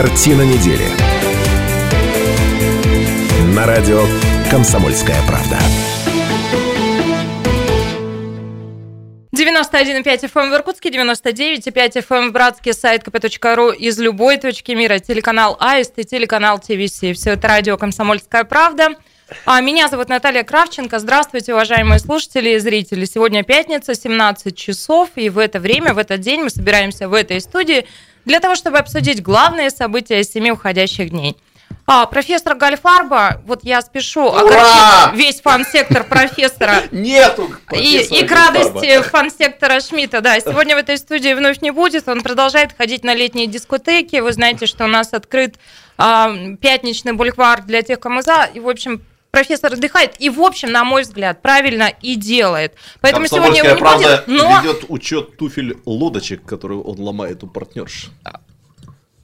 Картина недели. На радио «Комсомольская правда». 91,5 FM эм в Иркутске, 99,5 FM эм в Братске, сайт kp.ru из любой точки мира, телеканал Аист и телеканал ТВС. Все это радио «Комсомольская правда». А меня зовут Наталья Кравченко. Здравствуйте, уважаемые слушатели и зрители. Сегодня пятница, 17 часов, и в это время, в этот день мы собираемся в этой студии для того, чтобы обсудить главные события семи уходящих дней. А, профессор Гальфарба, вот я спешу огорчить весь фан-сектор профессора. Нету и, и к радости фан-сектора Шмидта, да. Сегодня в этой студии вновь не будет. Он продолжает ходить на летние дискотеки. Вы знаете, что у нас открыт а, пятничный бульвар для тех, кому за. И, в общем, профессор отдыхает и, в общем, на мой взгляд, правильно и делает. Поэтому сегодня его не правда будет, но... ведет учет туфель лодочек, которые он ломает у партнерш.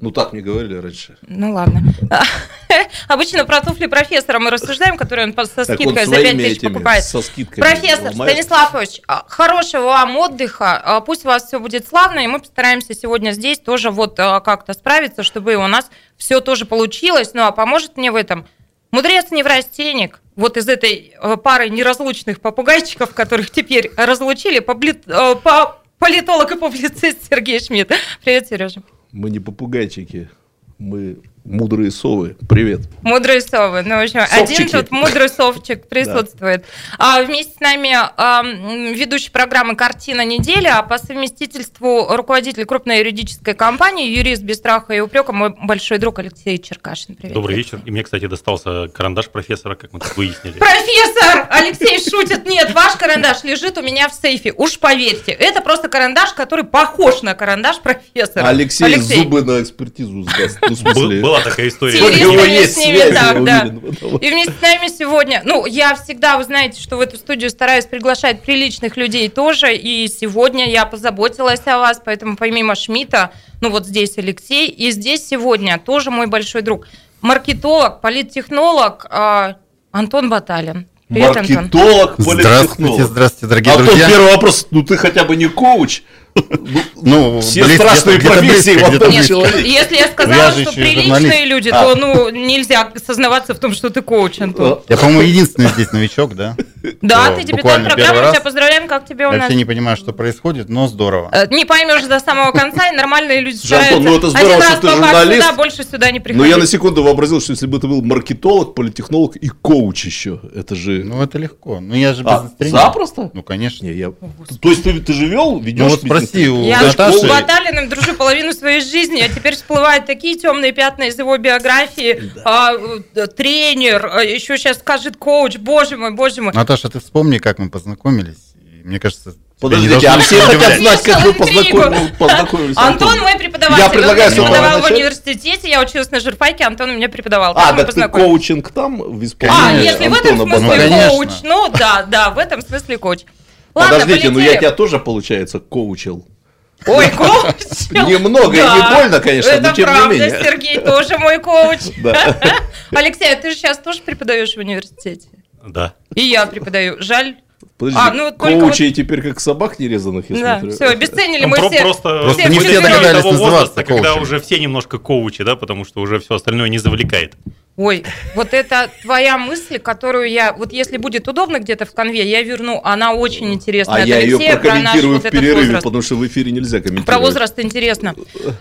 Ну, так мне говорили раньше. Ну, ладно. Обычно про туфли профессора мы рассуждаем, которые он со скидкой за 5 тысяч покупает. Со Профессор Станиславович, а, хорошего вам отдыха. А, пусть у вас все будет славно, и мы постараемся сегодня здесь тоже вот а, как-то справиться, чтобы у нас все тоже получилось. Ну, а поможет мне в этом Мудрец неврастенник, вот из этой э, пары неразлучных попугайчиков, которых теперь разлучили, э, политолог и публицист Сергей Шмидт. Привет, Сережа. Мы не попугайчики, мы Мудрые совы, привет. Мудрые совы, ну, в общем, Совчики. один тут мудрый совчик присутствует. А вместе с нами а, ведущий программы «Картина недели», а по совместительству руководитель крупной юридической компании, юрист без страха и упрека, мой большой друг Алексей Черкашин. Привет. Добрый вечер. И мне, кстати, достался карандаш профессора, как мы тут выяснили. Профессор! Алексей шутит. Нет, ваш карандаш лежит у меня в сейфе. Уж поверьте, это просто карандаш, который похож на карандаш профессора. Алексей, Алексей. зубы на экспертизу сдаст. Ну, в смысле, была такая история. У него есть с ними, так, да. И вместе с нами сегодня, ну, я всегда, вы знаете, что в эту студию стараюсь приглашать приличных людей тоже, и сегодня я позаботилась о вас, поэтому помимо Шмидта, ну, вот здесь Алексей, и здесь сегодня тоже мой большой друг, маркетолог, политтехнолог э, Антон Баталин. Привет, Маркетолог, Антон. Здравствуйте, здравствуйте, дорогие Антон, друзья. первый вопрос, ну ты хотя бы не коуч, ну, все близко, страшные профессии в одном человеке. Если я сказала, что приличные люди, то а. ну нельзя сознаваться в том, что ты коуч, Антон. Я, по-моему, единственный здесь новичок, да? Да, ты дебютант программы, тебя поздравляем, как тебе у нас? Я вообще не понимаю, что происходит, но здорово. Э, не поймешь до самого конца, и нормальные люди стараются. ну это здорово, что ты журналист. больше сюда не приходить. Но я на секунду вообразил, что если бы ты был маркетолог, политехнолог и коуч еще, это же... Ну это легко. Ну я же а, бизнес-тренер. Запросто? Ну конечно. То есть ты же вел, ведешь? Ну вот спроси у Наташи. Я с Баталиным дружу половину своей жизни, а теперь всплывают такие темные пятна из его биографии. А, э, тренер, а еще сейчас скажет коуч, боже мой, боже мой. Наташа, ты вспомни, как мы познакомились. Мне кажется, Подождите, а все хотят знать, как вы познакомились. познакомились Антон мой преподаватель. Я предлагаю Он преподавал в университете, я училась на журфаке, Антон меня преподавал. А, так ты коучинг там в исполнении А, если в этом смысле коуч, ну да, да, в этом смысле коуч. Подождите, ну я тебя тоже, получается, коучил. Ой, коуч! Немного и не больно, конечно, но тем не менее. Сергей тоже мой коуч. Алексей, а ты же сейчас тоже преподаешь в университете? Да. И я преподаю. Жаль, Подожди, а, ну, коучей вот... теперь как собак нерезанных, если да, все, обесценили мы все. Просто, просто не все догадались того возраста, когда уже все немножко коучи, да, потому что уже все остальное не завлекает. Ой, вот это твоя мысль, которую я, вот если будет удобно где-то в конве, я верну, она очень интересная. А я ее прокомментирую в перерыве, потому что в эфире нельзя комментировать. Про возраст интересно.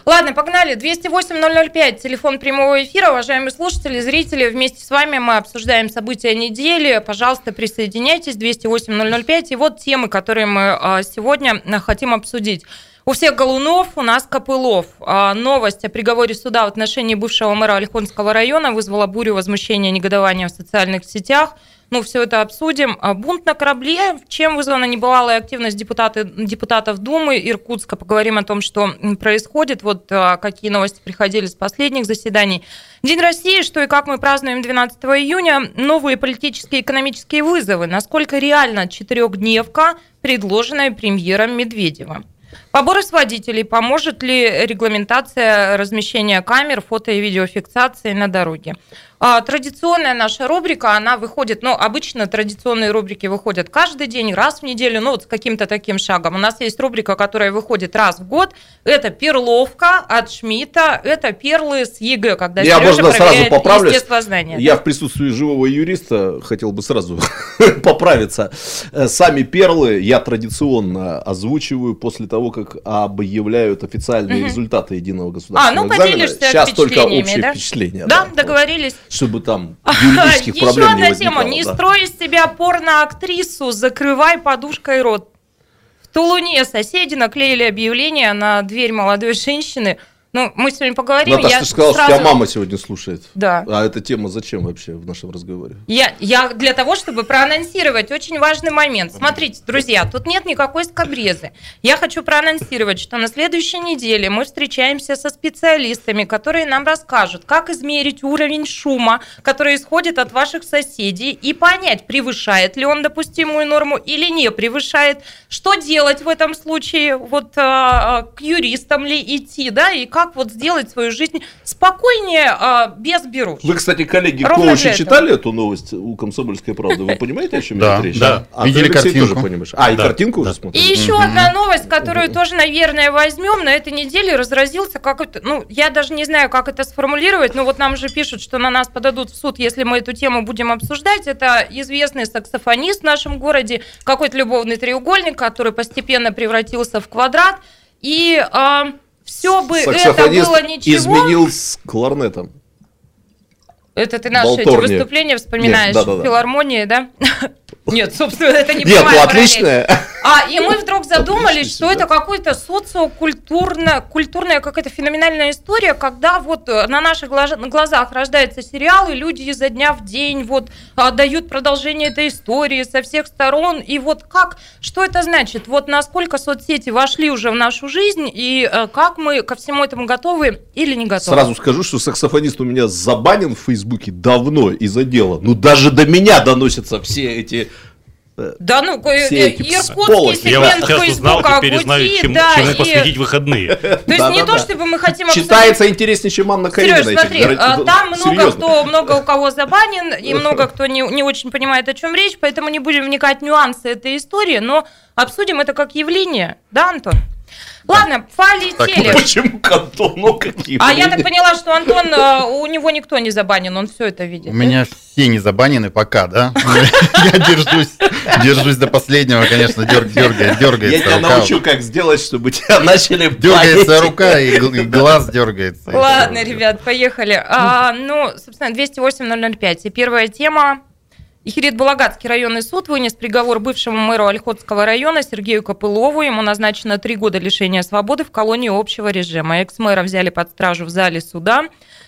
Ладно, погнали. 208-005, телефон прямого эфира. Уважаемые слушатели, зрители, вместе с вами мы обсуждаем события недели. Пожалуйста, присоединяйтесь. 208-005. И вот темы, которые мы а, сегодня хотим обсудить. У всех Голунов, у нас Копылов. А новость о приговоре суда в отношении бывшего мэра Ольхонского района вызвала бурю возмущения и негодования в социальных сетях. Ну, все это обсудим. А бунт на корабле. Чем вызвана небывалая активность депутаты, депутатов Думы Иркутска? Поговорим о том, что происходит. Вот а, какие новости приходили с последних заседаний. День России, что и как мы празднуем 12 июня. Новые политические и экономические вызовы. Насколько реально четырехдневка, предложенная премьером Медведева? Поборы с водителей. Поможет ли регламентация размещения камер, фото и видеофиксации на дороге? А, традиционная наша рубрика, она выходит, ну, обычно традиционные рубрики выходят каждый день, раз в неделю, ну, вот с каким-то таким шагом. У нас есть рубрика, которая выходит раз в год. Это перловка от Шмидта, это перлы с ЕГЭ, когда Я, Сережа можно, сразу поправлюсь. естествознание. Я в присутствии живого юриста хотел бы сразу поправиться. Э, Сами перлы я традиционно озвучиваю после того, как объявляют официальные результаты единого А, государственного ну экзамена. Сейчас только общее да? впечатление. Да, вот. договорились. Чтобы там юридических Еще проблем не одна тема. возникало. Не да. строй из себя порно-актрису, закрывай подушкой рот. В Тулуне соседи наклеили объявление на дверь молодой женщины. Ну, мы сегодня поговорим. Наташа, я ты сказала, сразу- что тебя мама сегодня слушает. Да. А эта тема зачем вообще в нашем разговоре? Я, я для того, чтобы проанонсировать очень важный момент. Смотрите, друзья, тут нет никакой скобрезы. Я хочу проанонсировать, что на следующей неделе мы встречаемся со специалистами, которые нам расскажут, как измерить уровень шума, который исходит от ваших соседей, и понять, превышает ли он допустимую норму или не превышает, что делать в этом случае, вот а, к юристам ли идти, да, и как вот сделать свою жизнь спокойнее, а, без беруш. Вы, кстати, коллеги, Ровно коучи читали эту новость у «Комсомольской правды»? Вы понимаете, о чем Да, идет речь? да. А Видели картинку? тоже понимаешь? А, и Да, картинку уже да. И смотрели? еще одна новость, которую тоже, наверное, возьмем. На этой неделе разразился какой-то... Ну, я даже не знаю, как это сформулировать, но вот нам же пишут, что на нас подадут в суд, если мы эту тему будем обсуждать. Это известный саксофонист в нашем городе, какой-то любовный треугольник, который постепенно превратился в квадрат. И все бы это было ничего... изменил с кларнетом. Это ты наши эти выступления вспоминаешь Нет, да-да-да. в филармонии, да? Нет, собственно, это не Нет, ну отличная. А, и мы вдруг задумались, что это какая-то социокультурная, культурная какая-то феноменальная история, когда вот э, на наших глаз- на глазах рождается сериал, и люди изо дня в день вот а, дают продолжение этой истории со всех сторон. И вот как, что это значит? Вот насколько соцсети вошли уже в нашу жизнь, и э, как мы ко всему этому готовы или не готовы? Сразу скажу, что саксофонист у меня забанен в Фейсбуке давно из-за дела. Ну, даже до меня доносятся все эти... Да ну, Все э, эти иркутский всполохи. Я сегмент сейчас узнал, знаю, чем, да, чему и- посвятить выходные. То есть не Да-да-да. то, чтобы мы хотим Читается интереснее, чем Анна Каренина. Сереж, смотри, а, Ну, там много серьезно. кто, много у кого забанен, и много кто не, не очень понимает, о чем речь, поэтому не будем вникать в нюансы этой истории, но обсудим это как явление, да, Антон? Ладно, полетели. Почему кантон? Ну, какие А я так поняла, что Антон, э, у него никто не забанен, он все это видит. У меня все не забанены пока, да? Я держусь, держусь до последнего, конечно, дер- дергает, Я дергается тебя рука. научу, как сделать, чтобы тебя начали Дергается рука и гл- и глаз дергается. Ладно, ребят, поехали. А, ну, собственно, 208-005. И первая тема. Ихирит Балагатский районный суд вынес приговор бывшему мэру Ольхотского района Сергею Копылову. Ему назначено три года лишения свободы в колонии общего режима. Экс-мэра взяли под стражу в зале суда.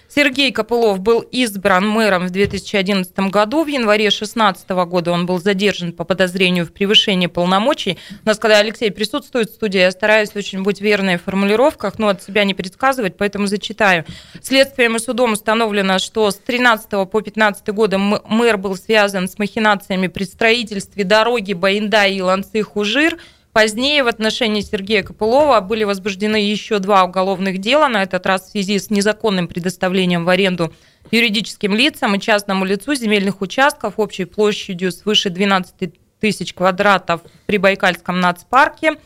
Сергей Копылов был избран мэром в 2011 году. В январе 2016 года он был задержан по подозрению в превышении полномочий. У нас, когда Алексей присутствует в студии, я стараюсь очень быть верной в формулировках, но от себя не предсказывать, поэтому зачитаю. Следствием и судом установлено, что с 13 по 15 года мэр был связан с махинациями при строительстве дороги Баинда и Ланцы-Хужир. Позднее в отношении Сергея Копылова были возбуждены еще два уголовных дела, на этот раз в связи с незаконным предоставлением в аренду юридическим лицам и частному лицу земельных участков общей площадью свыше 12 тысяч квадратов при Байкальском нацпарке.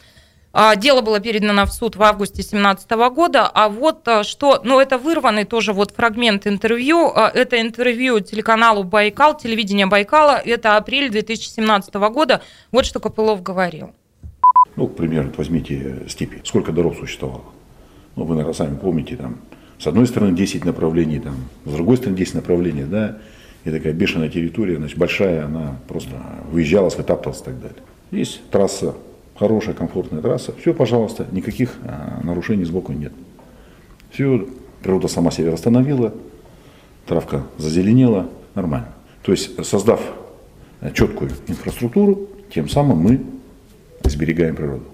А, Дело было передано в суд в августе 2017 года, а вот а, что, ну это вырванный тоже вот фрагмент интервью, А, это интервью телеканалу Байкал, телевидение Байкала, это апрель 2017 года, вот что Копылов говорил. Ну, к примеру, возьмите степи. Сколько дорог существовало? Ну, вы, наверное, сами помните, там, с одной стороны 10 направлений, там, с другой стороны 10 направлений, да, и такая бешеная территория, значит, большая, она просто выезжала, скатапталась и так далее. Есть трасса, хорошая, комфортная трасса, все, пожалуйста, никаких а, нарушений сбоку нет. Все, природа сама себя восстановила, травка зазеленела, нормально. То есть, создав э, четкую инфраструктуру, тем самым мы сберегаем природу.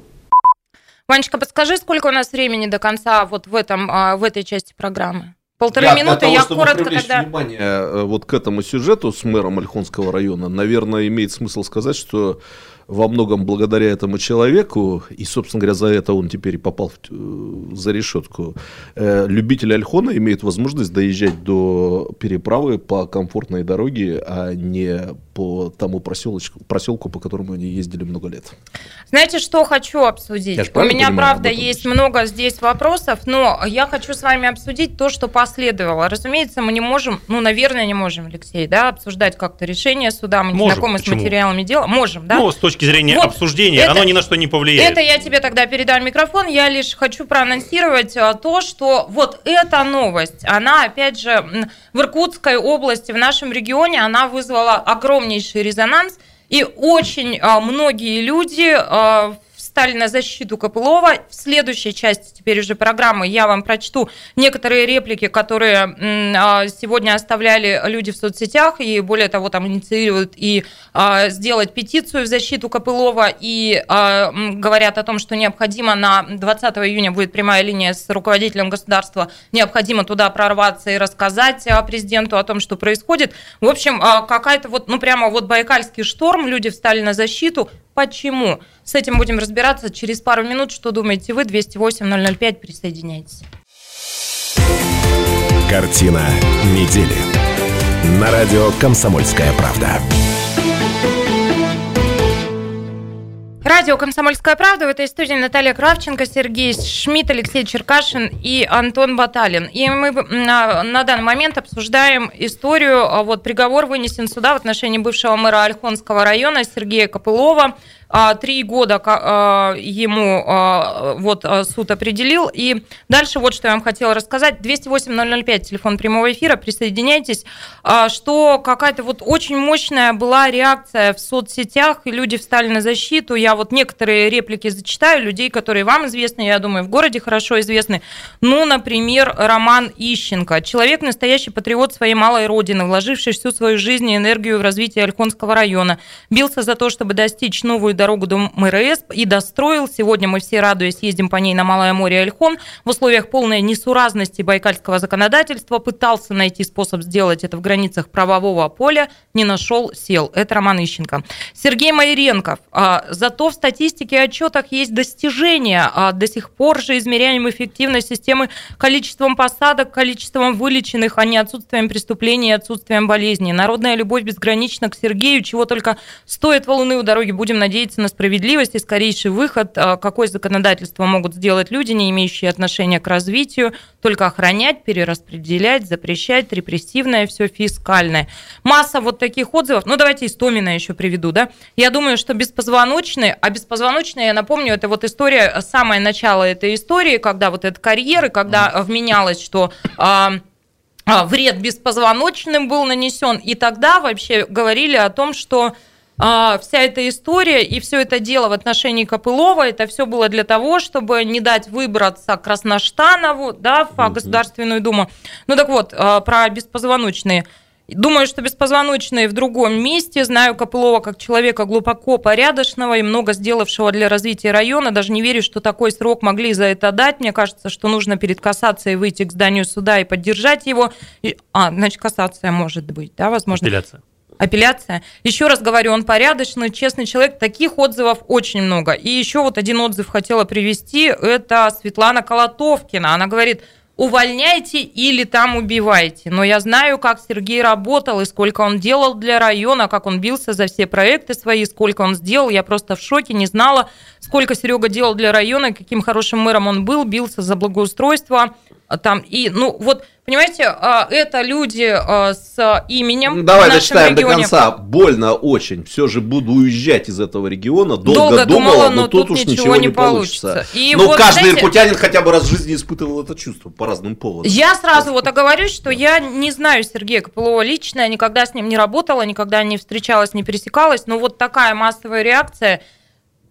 Ванечка, подскажи, сколько у нас времени до конца вот в, этом, а, в этой части программы? Полторы Я для минуты, того, я чтобы коротко привлечь тогда... внимание э, вот к этому сюжету с мэром Ольхонского района, наверное, имеет смысл сказать, что во многом благодаря этому человеку, и, собственно говоря, за это он теперь попал в, э, за решетку, э, любители Альхона имеют возможность доезжать до переправы по комфортной дороге, а не по тому проселочку, проселку, по которому они ездили много лет. Знаете, что хочу обсудить? У меня, понимаю, правда, есть много здесь вопросов, но я хочу с вами обсудить то, что последовало. Разумеется, мы не можем, ну, наверное, не можем, Алексей, да, обсуждать как-то решение суда, мы не можем. знакомы Почему? с материалами дела. Можем, да? Ну, с точки зрения вот обсуждения, это, оно ни на что не повлияет. Это я тебе тогда передам микрофон. Я лишь хочу проанонсировать а, то, что вот эта новость, она, опять же, в Иркутской области, в нашем регионе, она вызвала огромнейший резонанс. И очень а, многие люди а, встали на защиту Копылова. В следующей части теперь уже программы я вам прочту некоторые реплики, которые а, сегодня оставляли люди в соцсетях, и более того, там инициируют и а, сделать петицию в защиту Копылова, и а, говорят о том, что необходимо на 20 июня будет прямая линия с руководителем государства, необходимо туда прорваться и рассказать президенту о том, что происходит. В общем, какая-то вот, ну прямо вот байкальский шторм, люди встали на защиту, Почему? С этим будем разбираться через пару минут. Что думаете вы? 208-005, присоединяйтесь. Картина недели. На радио «Комсомольская правда». Радио «Комсомольская правда». В этой студии Наталья Кравченко, Сергей Шмидт, Алексей Черкашин и Антон Баталин. И мы на, на данный момент обсуждаем историю. А вот приговор вынесен суда в отношении бывшего мэра Ольхонского района Сергея Копылова – три года а, ему а, вот суд определил. И дальше вот что я вам хотела рассказать. 208-005, телефон прямого эфира, присоединяйтесь. Что какая-то вот очень мощная была реакция в соцсетях, и люди встали на защиту. Я вот некоторые реплики зачитаю, людей, которые вам известны, я думаю, в городе хорошо известны. Ну, например, Роман Ищенко. Человек, настоящий патриот своей малой родины, вложивший всю свою жизнь и энергию в развитие Ольхонского района. Бился за то, чтобы достичь новую дорогу до МРС и достроил. Сегодня мы все, радуясь, ездим по ней на Малое море Альхон. В условиях полной несуразности байкальского законодательства пытался найти способ сделать это в границах правового поля, не нашел, сел. Это Роман Ищенко. Сергей Майренков. А, зато в статистике и отчетах есть достижения. А, до сих пор же измеряем эффективность системы количеством посадок, количеством вылеченных, а не отсутствием преступлений и отсутствием болезней. Народная любовь безгранична к Сергею, чего только стоит валуны у дороги. Будем надеяться, надеяться на справедливость и скорейший выход. А, какое законодательство могут сделать люди, не имеющие отношения к развитию, только охранять, перераспределять, запрещать, репрессивное, все фискальное. Масса вот таких отзывов. Ну, давайте Истомина еще приведу, да. Я думаю, что беспозвоночные, а беспозвоночные, я напомню, это вот история, самое начало этой истории, когда вот эта карьеры, когда вменялось, что а, а, вред беспозвоночным был нанесен, и тогда вообще говорили о том, что вся эта история и все это дело в отношении Копылова, это все было для того, чтобы не дать выбраться Красноштанову да, в Государственную Думу. Ну так вот, а, про беспозвоночные. Думаю, что беспозвоночные в другом месте. Знаю Копылова как человека глубоко порядочного и много сделавшего для развития района. Даже не верю, что такой срок могли за это дать. Мне кажется, что нужно перед кассацией выйти к зданию суда и поддержать его. А, значит, кассация может быть, да, возможно. Апелляция. Апелляция. Еще раз говорю, он порядочный, честный человек. Таких отзывов очень много. И еще вот один отзыв хотела привести. Это Светлана Колотовкина. Она говорит, увольняйте или там убивайте. Но я знаю, как Сергей работал и сколько он делал для района, как он бился за все проекты свои, сколько он сделал. Я просто в шоке, не знала, сколько Серега делал для района, каким хорошим мэром он был, бился за благоустройство. Там, и, ну, вот Понимаете, а, это люди а, с именем. Ну, давай дочитаем регионе. до конца. Больно очень. Все же буду уезжать из этого региона. Долго, Долго думала, думала, но, но тут, уж ничего, не получится. получится. И ну, вот, каждый знаете, иркутянин хотя бы раз в жизни испытывал это чувство по разным поводам. Я сразу вот оговорюсь, что я не знаю Сергея Копылова лично, я никогда с ним не работала, никогда не встречалась, не пересекалась, но вот такая массовая реакция –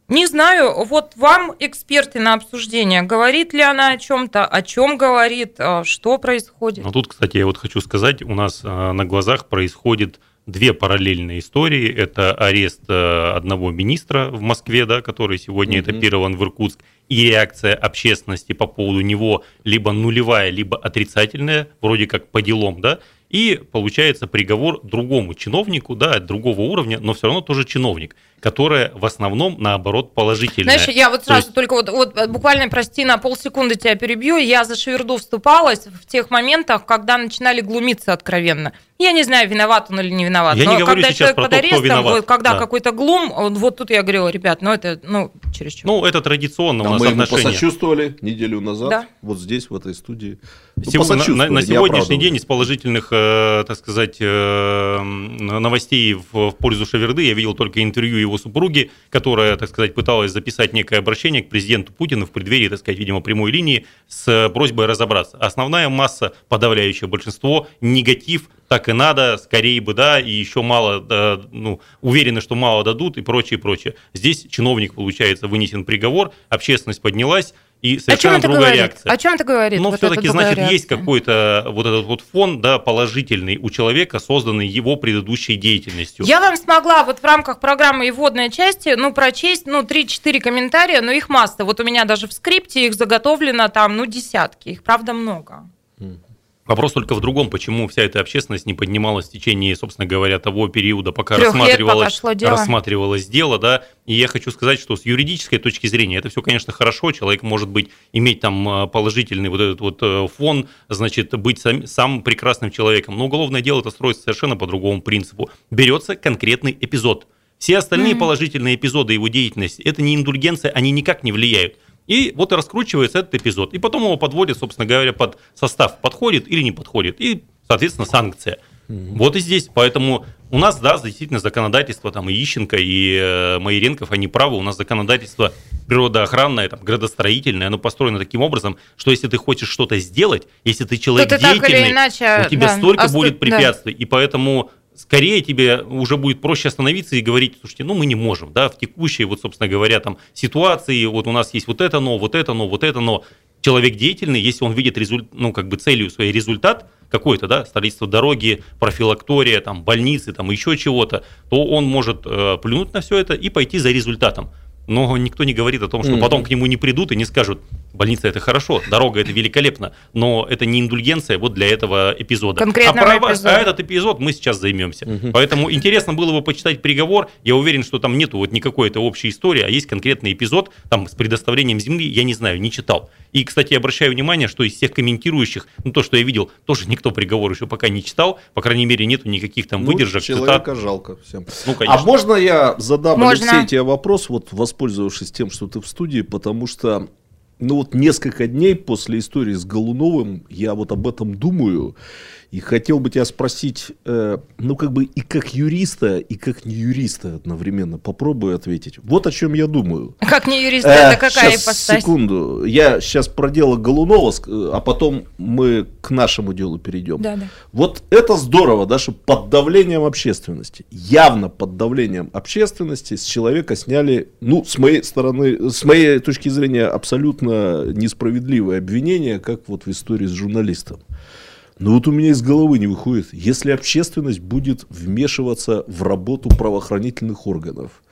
не знаю, вот вам, эксперты на обсуждение, говорит ли она о чем-то, о чем говорит, а, что происходит? Ну тут, кстати, я вот хочу сказать, у нас а, на глазах происходит две параллельные истории. Это арест а, одного министра в Москве, да, который сегодня mm-hmm. этапирован в Иркутск, и реакция общественности по поводу него либо нулевая, либо отрицательная, вроде как по делам, да, и получается приговор другому чиновнику, да, другого уровня, но все равно тоже чиновник которая в основном, наоборот, положительная. Знаешь, я вот сразу есть... только вот, вот буквально, прости, на полсекунды тебя перебью, я за Шеверду вступалась в тех моментах, когда начинали глумиться откровенно. Я не знаю, виноват он или не виноват. Я но не говорю когда сейчас человек про под то, арестом, кто виноват. вот, когда Да. какой-то глум, вот, вот тут я говорила, ребят, ну это, ну, чересчур. Ну, это традиционно А у нас мы отношения. посочувствовали неделю назад, Да. вот здесь, в этой студии. Ну, Сего- на, на- на сегодняшний день из положительных, э, так сказать, э, новостей в, в пользу Шаверды я видел только интервью его супруги, которая, так сказать, пыталась записать некое обращение к президенту Путину в преддверии, так сказать, видимо, прямой линии с просьбой разобраться. Основная масса, подавляющее большинство, негатив, так и надо, скорее бы, да, и еще мало, да, ну, уверены, что мало дадут и прочее, прочее. Здесь чиновник, получается, вынесен приговор, общественность поднялась, и совершенно это другая говорит? реакция. О чем это говорит? Но вот эта все-таки, значит, есть реакция? какой-то вот этот вот фон, да, положительный у человека, созданный его предыдущей деятельностью. Я вам смогла вот в рамках программы и вводной части, ну, прочесть, ну, 3-4 комментария, но их масса. Вот у меня даже в скрипте их заготовлено там, ну, десятки. Их, правда, много. Вопрос только в другом, почему вся эта общественность не поднималась в течение, собственно говоря, того периода, пока пока рассматривалось, шло дело. рассматривалось дело, да. И я хочу сказать, что с юридической точки зрения это все, конечно, хорошо. Человек может быть иметь там э, положительный вот этот вот э, фон, значит, быть сам, самым прекрасным человеком. Но уголовное дело это строится совершенно по другому принципу. Берется конкретный эпизод. Все остальные положительные эпизоды его деятельности это не индульгенция, они никак не влияют. И вот и раскручивается этот эпизод. И потом его подводят, собственно говоря, под состав, подходит или не подходит. И, соответственно, санкция. Вот и здесь. Поэтому у нас, да, действительно, законодательство, там, и Ищенко, и э, Майоренков, они правы. У нас законодательство природоохранное, там, градостроительное, оно построено таким образом, что если ты хочешь что-то сделать, если ты человек ты так или деятельный, иначе, у тебя да, столько осту- будет да. препятствий. И поэтому скорее тебе уже будет проще остановиться и говорить, слушайте, ну мы не можем, да, в текущей, вот, собственно говоря, там, ситуации, вот у нас есть вот это но, вот это но, вот это но. Человек деятельный, если он видит результ, ну, как бы целью своей результат какой-то, да, строительство дороги, профилактория, там, больницы, там, еще чего-то, то он может э, плюнуть на все это и пойти за результатом. Но никто не говорит о том, что Мгм. потом к нему не придут и не скажут, больница это хорошо, дорога это великолепно, но это не индульгенция вот для этого эпизода. Конкретного а, права- эпизода. а этот эпизод мы сейчас займемся. Поэтому интересно было бы почитать приговор. Я уверен, что там нету вот никакой этой общей истории, а есть конкретный эпизод там с предоставлением земли, я не знаю, не читал. И, кстати, обращаю внимание, что из всех комментирующих, ну то, что я видел, тоже никто приговор еще пока не читал, по крайней мере, нету никаких там Ну, выдержек, цитат. человека жалко всем. Ну, А конечно. можно я задам, Можно. Алексей, тебе вопрос, вот воспользовавшись тем, что ты в студии, потому что ну вот несколько дней после истории с Голуновым я вот об этом думаю и хотел бы тебя спросить, э, ну как бы и как юриста, и как не юриста одновременно. Попробуй ответить. Вот о чем я думаю. Как не юрист, Э, это какая щас, ипостась? секунду. Я сейчас про дело Голунова, ск- а потом мы к нашему делу перейдем. Да, да. Вот это здорово, да, что под давлением общественности, явно под давлением общественности с человека сняли, ну, с моей стороны, с моей точки зрения, абсолютно несправедливое обвинение, как вот в истории с журналистом. Но вот у меня из головы не выходит, если общественность будет вмешиваться в работу правоохранительных органов,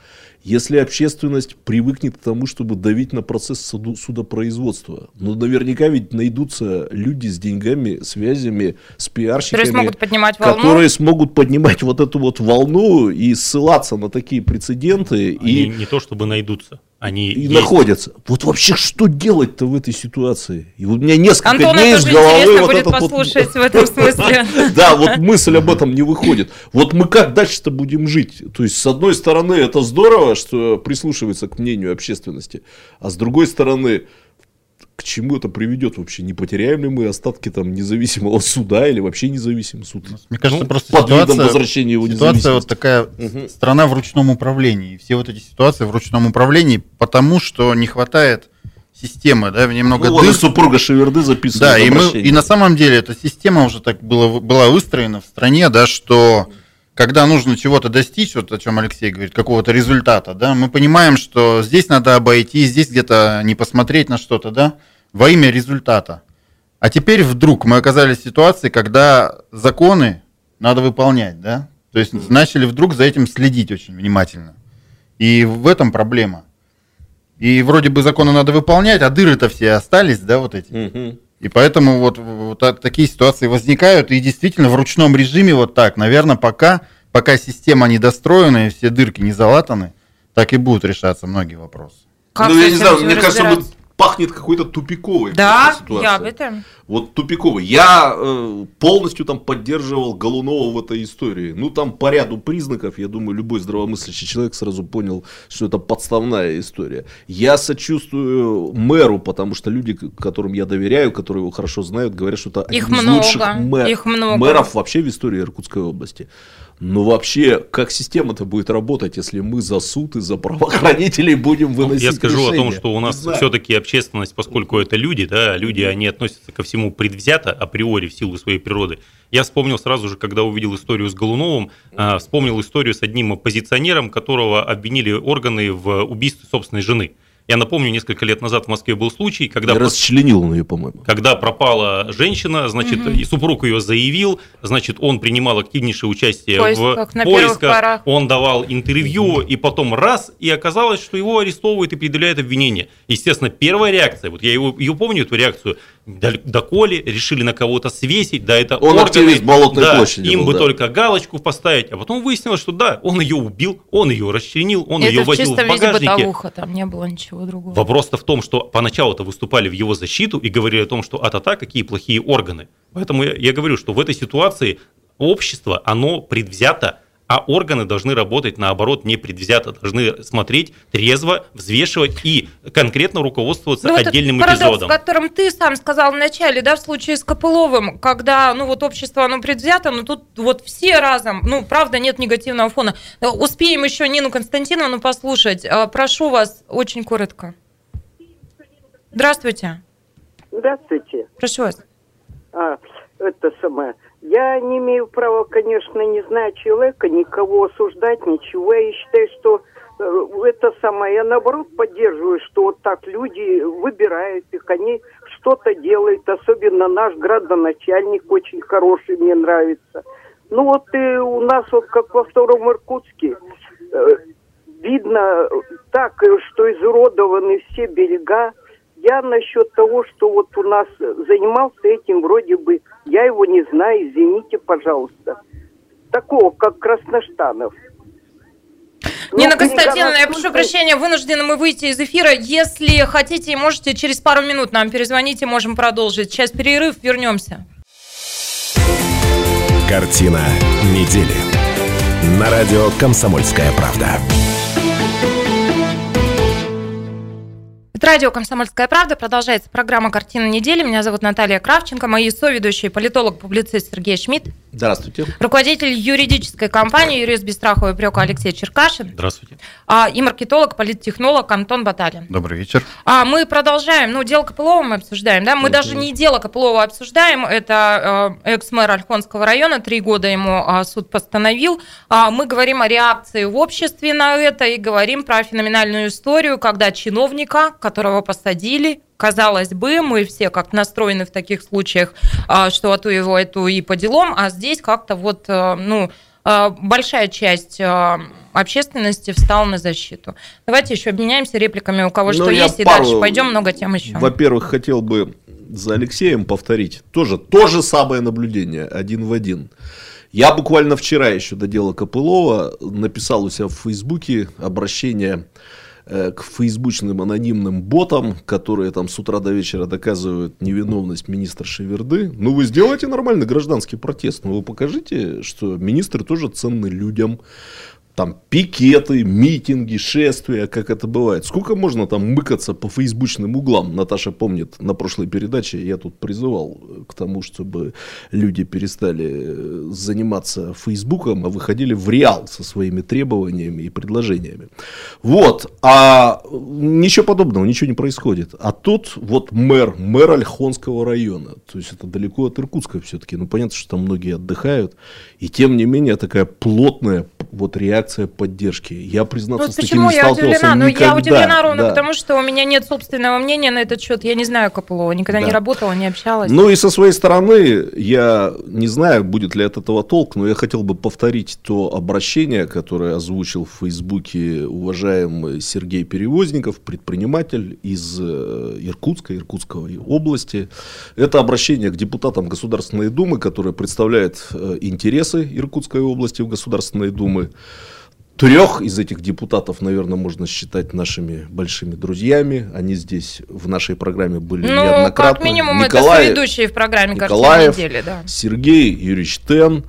если общественность привыкнет к тому, чтобы давить на процесс суду- судопроизводства, ну наверняка ведь найдутся люди с деньгами, связями, с пиарщиками, Которые смогут поднимать волну. которые смогут поднимать вот эту вот волну и ссылаться на такие прецеденты Они и, не то чтобы найдутся, они и есть. находятся. Вот вообще что делать-то в этой ситуации? И вот у меня несколько Антона дней из тоже головы вот будет этот вот- послушать в этом смысле. Да, вот мысль об этом не выходит. Вот мы как дальше-то будем жить? То есть, с одной стороны, это здорово, что прислушивается к мнению общественности, а с другой стороны, к чему это приведет вообще? Не потеряем ли мы остатки там независимого суда или вообще независимый суд? Мне кажется, Ну, просто под видом ситуация, возвращения его ситуация вот такая, Мгм. страна в ручном управлении. Все вот эти ситуации в ручном управлении, потому что не хватает системы, да, немного Ну, дыр. супруга Шеверды записывает Да, и, мы, и на самом деле эта система уже так было, была выстроена в стране, да, что когда нужно чего-то достичь, вот о чем Алексей говорит, какого-то результата, да, мы понимаем, что здесь надо обойти, здесь где-то не посмотреть на что-то, да, во имя результата. А теперь вдруг мы оказались в ситуации, когда законы надо выполнять, да, то есть начали вдруг за этим следить очень внимательно. И в этом проблема. И вроде бы законы надо выполнять, а дыры-то все остались, да, вот эти. И поэтому вот, вот такие ситуации возникают, и действительно в ручном режиме вот так, наверное, пока, пока система недостроена и все дырки не залатаны, так и будут решаться многие вопросы. Как ну, я не знаю, мне кажется, мы пахнет какой-то тупиковой да, ситуацией. я об этом. Вот тупиковый. Я э, полностью там поддерживал Голунова в этой истории. Ну, там по ряду признаков, я думаю, любой здравомыслящий человек сразу понял, что это подставная история. Я сочувствую мэру, потому что люди, которым я доверяю, которые его хорошо знают, говорят, что это Их один много. из лучших мэр, Их много. мэров вообще в истории Иркутской области. Но вообще, как система-то будет работать, если мы за суд и за правоохранителей будем ну, выносить Я скажу решения? о том, что у нас все-таки общественность, поскольку это люди, да, люди, они относятся ко всему предвзято, априори, в силу своей природы. Я вспомнил сразу же, когда увидел историю с Голуновым, а, вспомнил историю с одним оппозиционером, которого обвинили органы в убийстве собственной жены. Я напомню, несколько лет назад в Москве был случай, когда... расчленил он ее, по-моему. Когда пропала женщина, значит, угу. и супруг ее заявил, значит, он принимал активнейшее участие поисках, в поисках, он давал интервью, и потом раз, и оказалось, что его арестовывают и предъявляют обвинение. Естественно, первая реакция, вот я его, ее помню, эту реакцию, доколе решили на кого-то свесить, да, это он органы, Болотной да, площади им был, бы да. только галочку поставить, а потом выяснилось, что да, он ее убил, он ее расчленил, он это ее в возил в багажнике. бытовуха, там не было ничего другого. Вопрос-то в том, что поначалу-то выступали в его защиту и говорили о том, что а-та-та, какие плохие органы. Поэтому я, я говорю, что в этой ситуации общество, оно предвзято, а органы должны работать наоборот непредвзято, должны смотреть трезво, взвешивать и конкретно руководствоваться ну, отдельным парадокс, эпизодом. о котором ты сам сказал в начале, да, в случае с Копыловым, когда, ну, вот общество, оно предвзято, но тут вот все разом, ну, правда, нет негативного фона. Успеем еще Нину Константиновну послушать. А, прошу вас, очень коротко. Здравствуйте. Здравствуйте. Прошу вас. А, это самое. Я не имею права, конечно, не знать человека, никого осуждать, ничего. Я считаю, что э, это самое, я наоборот поддерживаю, что вот так люди выбирают их, они что-то делают, особенно наш градоначальник очень хороший, мне нравится. Ну вот и у нас вот как во втором Иркутске, э, видно так, что изуродованы все берега, я насчет того, что вот у нас занимался этим вроде бы, я его не знаю, извините, пожалуйста. Такого, как Красноштанов. Нина Константиновна, я прошу прощения, вынуждены мы выйти из эфира. Если хотите, можете через пару минут нам перезвонить и можем продолжить. Сейчас перерыв, вернемся. Картина недели. На радио «Комсомольская правда». Радио «Комсомольская правда». Продолжается программа «Картина недели». Меня зовут Наталья Кравченко. Мои соведущие политолог-публицист Сергей Шмидт. Здравствуйте. Руководитель юридической компании, юрист без страха и упрека Алексей Черкашин. Здравствуйте. А, и маркетолог, политтехнолог Антон Баталин. Добрый вечер. А, мы продолжаем. Ну, дело Копылова мы обсуждаем, да? Мы mm даже не дело Копылова обсуждаем. Это э, экс-мэр Ольхонского района. Три года ему э, суд постановил. А, мы говорим о реакции в обществе на это и говорим про феноменальную историю, когда чиновника, которого посадили, казалось бы, мы все как настроены в таких случаях, а, что а то его эту и по делам, а здесь как-то вот, э, ну, э, большая часть э, общественности встала на защиту. Давайте еще обменяемся репликами, у кого Ну, что я есть, и пару- дальше пойдем, много тем еще. Во-первых, хотел бы за Алексеем повторить тоже то же самое наблюдение, один в один. Я буквально вчера еще до дела Копылова написал у себя в Фейсбуке обращение к фейсбучным анонимным ботам, которые там с утра до вечера доказывают невиновность министра Шеверды. Ну, вы сделайте нормальный гражданский протест. Ну, вы покажите, что министры тоже ценны людям. Там пикеты, митинги, шествия, как это бывает. Сколько можно там мыкаться по фейсбучным углам? Наташа помнит, на прошлой передаче я тут призывал к тому, чтобы люди перестали э, заниматься фейсбуком, а выходили в реал со своими требованиями и предложениями. Вот, а ничего подобного, ничего не происходит. А тут вот мэр, мэр Ольхонского района, то есть это далеко от Иркутска все-таки, ну понятно, что там многие отдыхают, и тем не менее такая плотная вот реакция реакция поддержки. Я, признаться, Ну, с таким почему не я удивлена? Ну, никогда. я удивлена ровно да. потому, что у меня нет собственного мнения на этот счет. Я не знаю Копылова, никогда не Да. работала, не общалась. Ну и со своей стороны, я не знаю, будет ли от этого толк, но я хотел бы повторить то обращение, которое озвучил в Фейсбуке уважаемый Сергей Перевозников, предприниматель из э, Иркутска, Иркутской области. Это обращение к депутатам Государственной Думы, которые представляют э, интересы Иркутской области в Государственной Думе. Трех из этих депутатов, наверное, можно считать нашими большими друзьями. Они здесь в нашей программе были Ну, неоднократно. как минимум, Николай- это соведущие в программе «Картина Николаев, недели». Да. Сергей Юрьевич Тен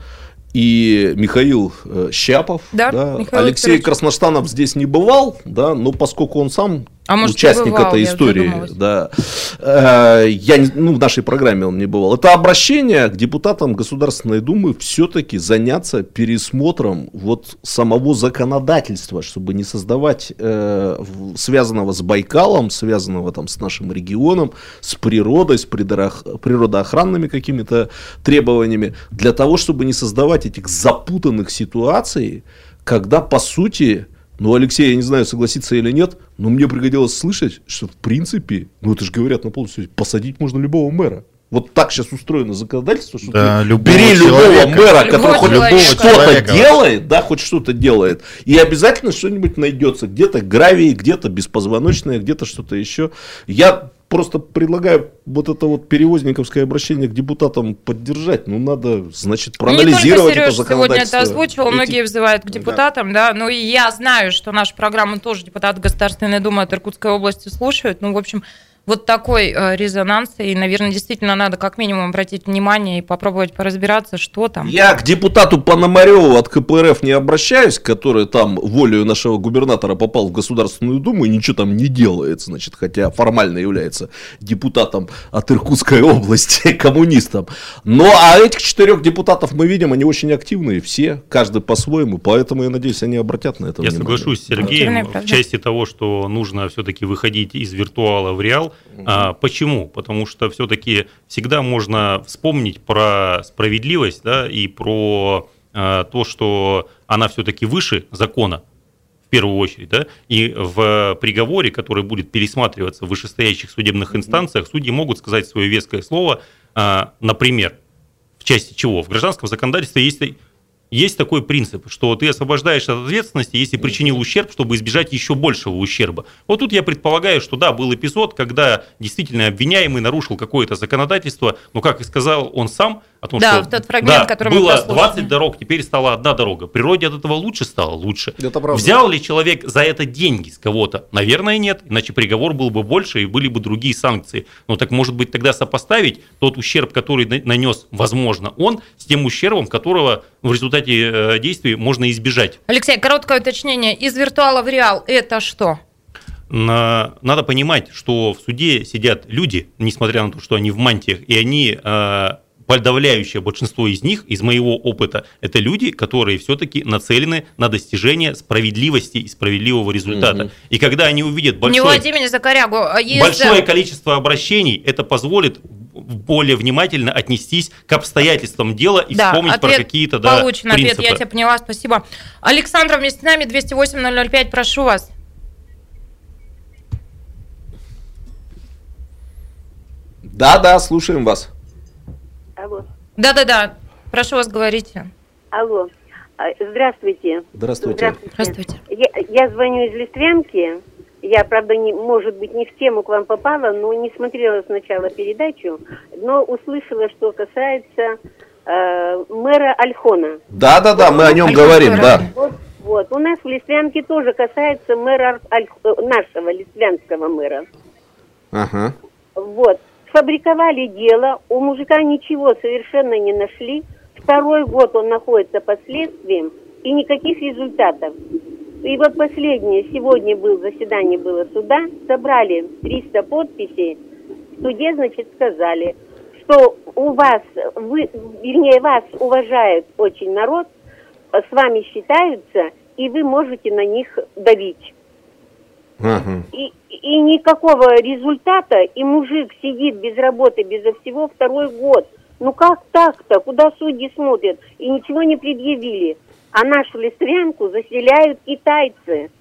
и Михаил э, Щапов. Да, Михаил Алексей Викторович. Красноштанов здесь не бывал, да, но поскольку он сам А может, участник бывал, этой истории, да, э, я не- ну, в нашей программе он не бывал. Это обращение к депутатам Государственной Думы все-таки заняться пересмотром вот самого законодательства, чтобы не создавать э, связанного с Байкалом, связанного там с нашим регионом, с природой, с природоохранными какими-то требованиями, для того, чтобы не создавать этих запутанных ситуаций, когда по сути ну, Алексей, я не знаю, согласится или нет, но мне пригодилось слышать, что в принципе, ну это же говорят на полностью, посадить можно любого мэра. Вот так сейчас устроено законодательство, что Да, ты любого бери любого человека. мэра, Любого который хоть что-то делает, да, хоть что-то делает, и обязательно что-нибудь найдется. Где-то гравий, где-то беспозвоночное, где-то что-то еще. Я просто предлагаю вот это вот перевозниковское обращение к депутатам поддержать. Ну, надо, значит, Не только проанализировать это Сереж сегодня это законодательство. озвучивал, Эти- многие взывают к депутатам, да. Ну и я знаю, что нашу программу тоже депутаты Государственной Думы от Иркутской области слушают. Ну, в общем, вот такой э, резонанс, и, наверное, действительно надо как минимум обратить внимание и попробовать поразбираться, что там. Я к депутату Пономареву от КПРФ не обращаюсь, который там волею нашего губернатора попал в Государственную Думу и ничего там не делает, значит, хотя формально является депутатом от Иркутской области, коммунистом. Но а этих четырех депутатов мы видим, они очень активные, все, каждый по-своему, поэтому я надеюсь, они обратят на это Я внимание. соглашусь с Сергеем в части того, что нужно все-таки выходить из виртуала в реал. А, почему? Потому что все-таки всегда можно вспомнить про справедливость да, и про а, то, что она все-таки выше закона в первую очередь, да, и в приговоре, который будет пересматриваться в вышестоящих судебных инстанциях, судьи могут сказать свое веское слово, а, например, в части чего? В гражданском законодательстве есть, есть такой принцип, что ты освобождаешь от ответственности, если причинил ущерб, чтобы избежать еще большего ущерба. Вот тут я предполагаю, что да, был эпизод, когда действительно обвиняемый нарушил какое-то законодательство, но, как и сказал он сам, о том, Да, что в тот фрагмент, да, который мы было прослушали. 20 дорог, теперь стала одна дорога. Природе от этого лучше стало? Лучше. Это правда. Взял ли человек за это деньги с кого-то? Наверное, нет, иначе приговор был бы больше и были бы другие санкции. Но так может быть тогда сопоставить тот ущерб, который на- нанес, возможно, он, с тем ущербом, которого в результате э, действий можно избежать. Алексей, короткое уточнение. Из виртуала в реал это что? На- Надо понимать, что в суде сидят люди, несмотря на то, что они в мантиях, и они э, подавляющее большинство из них, из моего опыта, это люди, которые все-таки нацелены на достижение справедливости и справедливого результата. Мгм. И когда они увидят корягу. А если- большое количество обращений, это позволит более внимательно отнестись к обстоятельствам дела и Да, вспомнить про ответ какие-то да, Получен ответ, принципы. я тебя поняла, спасибо. Александра вместе с нами, 208-005, прошу вас. Да-да, слушаем вас. Алло. Да-да-да, прошу вас, говорите. Алло. А, Здравствуйте. Здравствуйте. Здравствуйте. Я, я звоню из Листвянки. Я, правда, не, может быть, не в тему к вам попала, но не смотрела сначала передачу, но услышала, что касается э, мэра Альхона. Да-да-да, мы о нем Альфонс говорим, да. Вот, вот. У нас в Листвянке тоже касается мэра Аль- э, нашего листвянского мэра. Ага. Вот. Сфабриковали дело, у мужика ничего совершенно не нашли. Второй год он находится под следствием, и никаких результатов. И вот последнее, сегодня было заседание было суда, собрали 300 подписей, в суде, значит, сказали, что у вас, вы, вернее, вас уважает очень народ, с вами считаются, и вы можете на них давить И, и никакого результата, и мужик сидит без работы, безо всего второй год. Ну как так-то? Куда судьи смотрят? И ничего не предъявили. А нашу листвянку заселяют китайцы.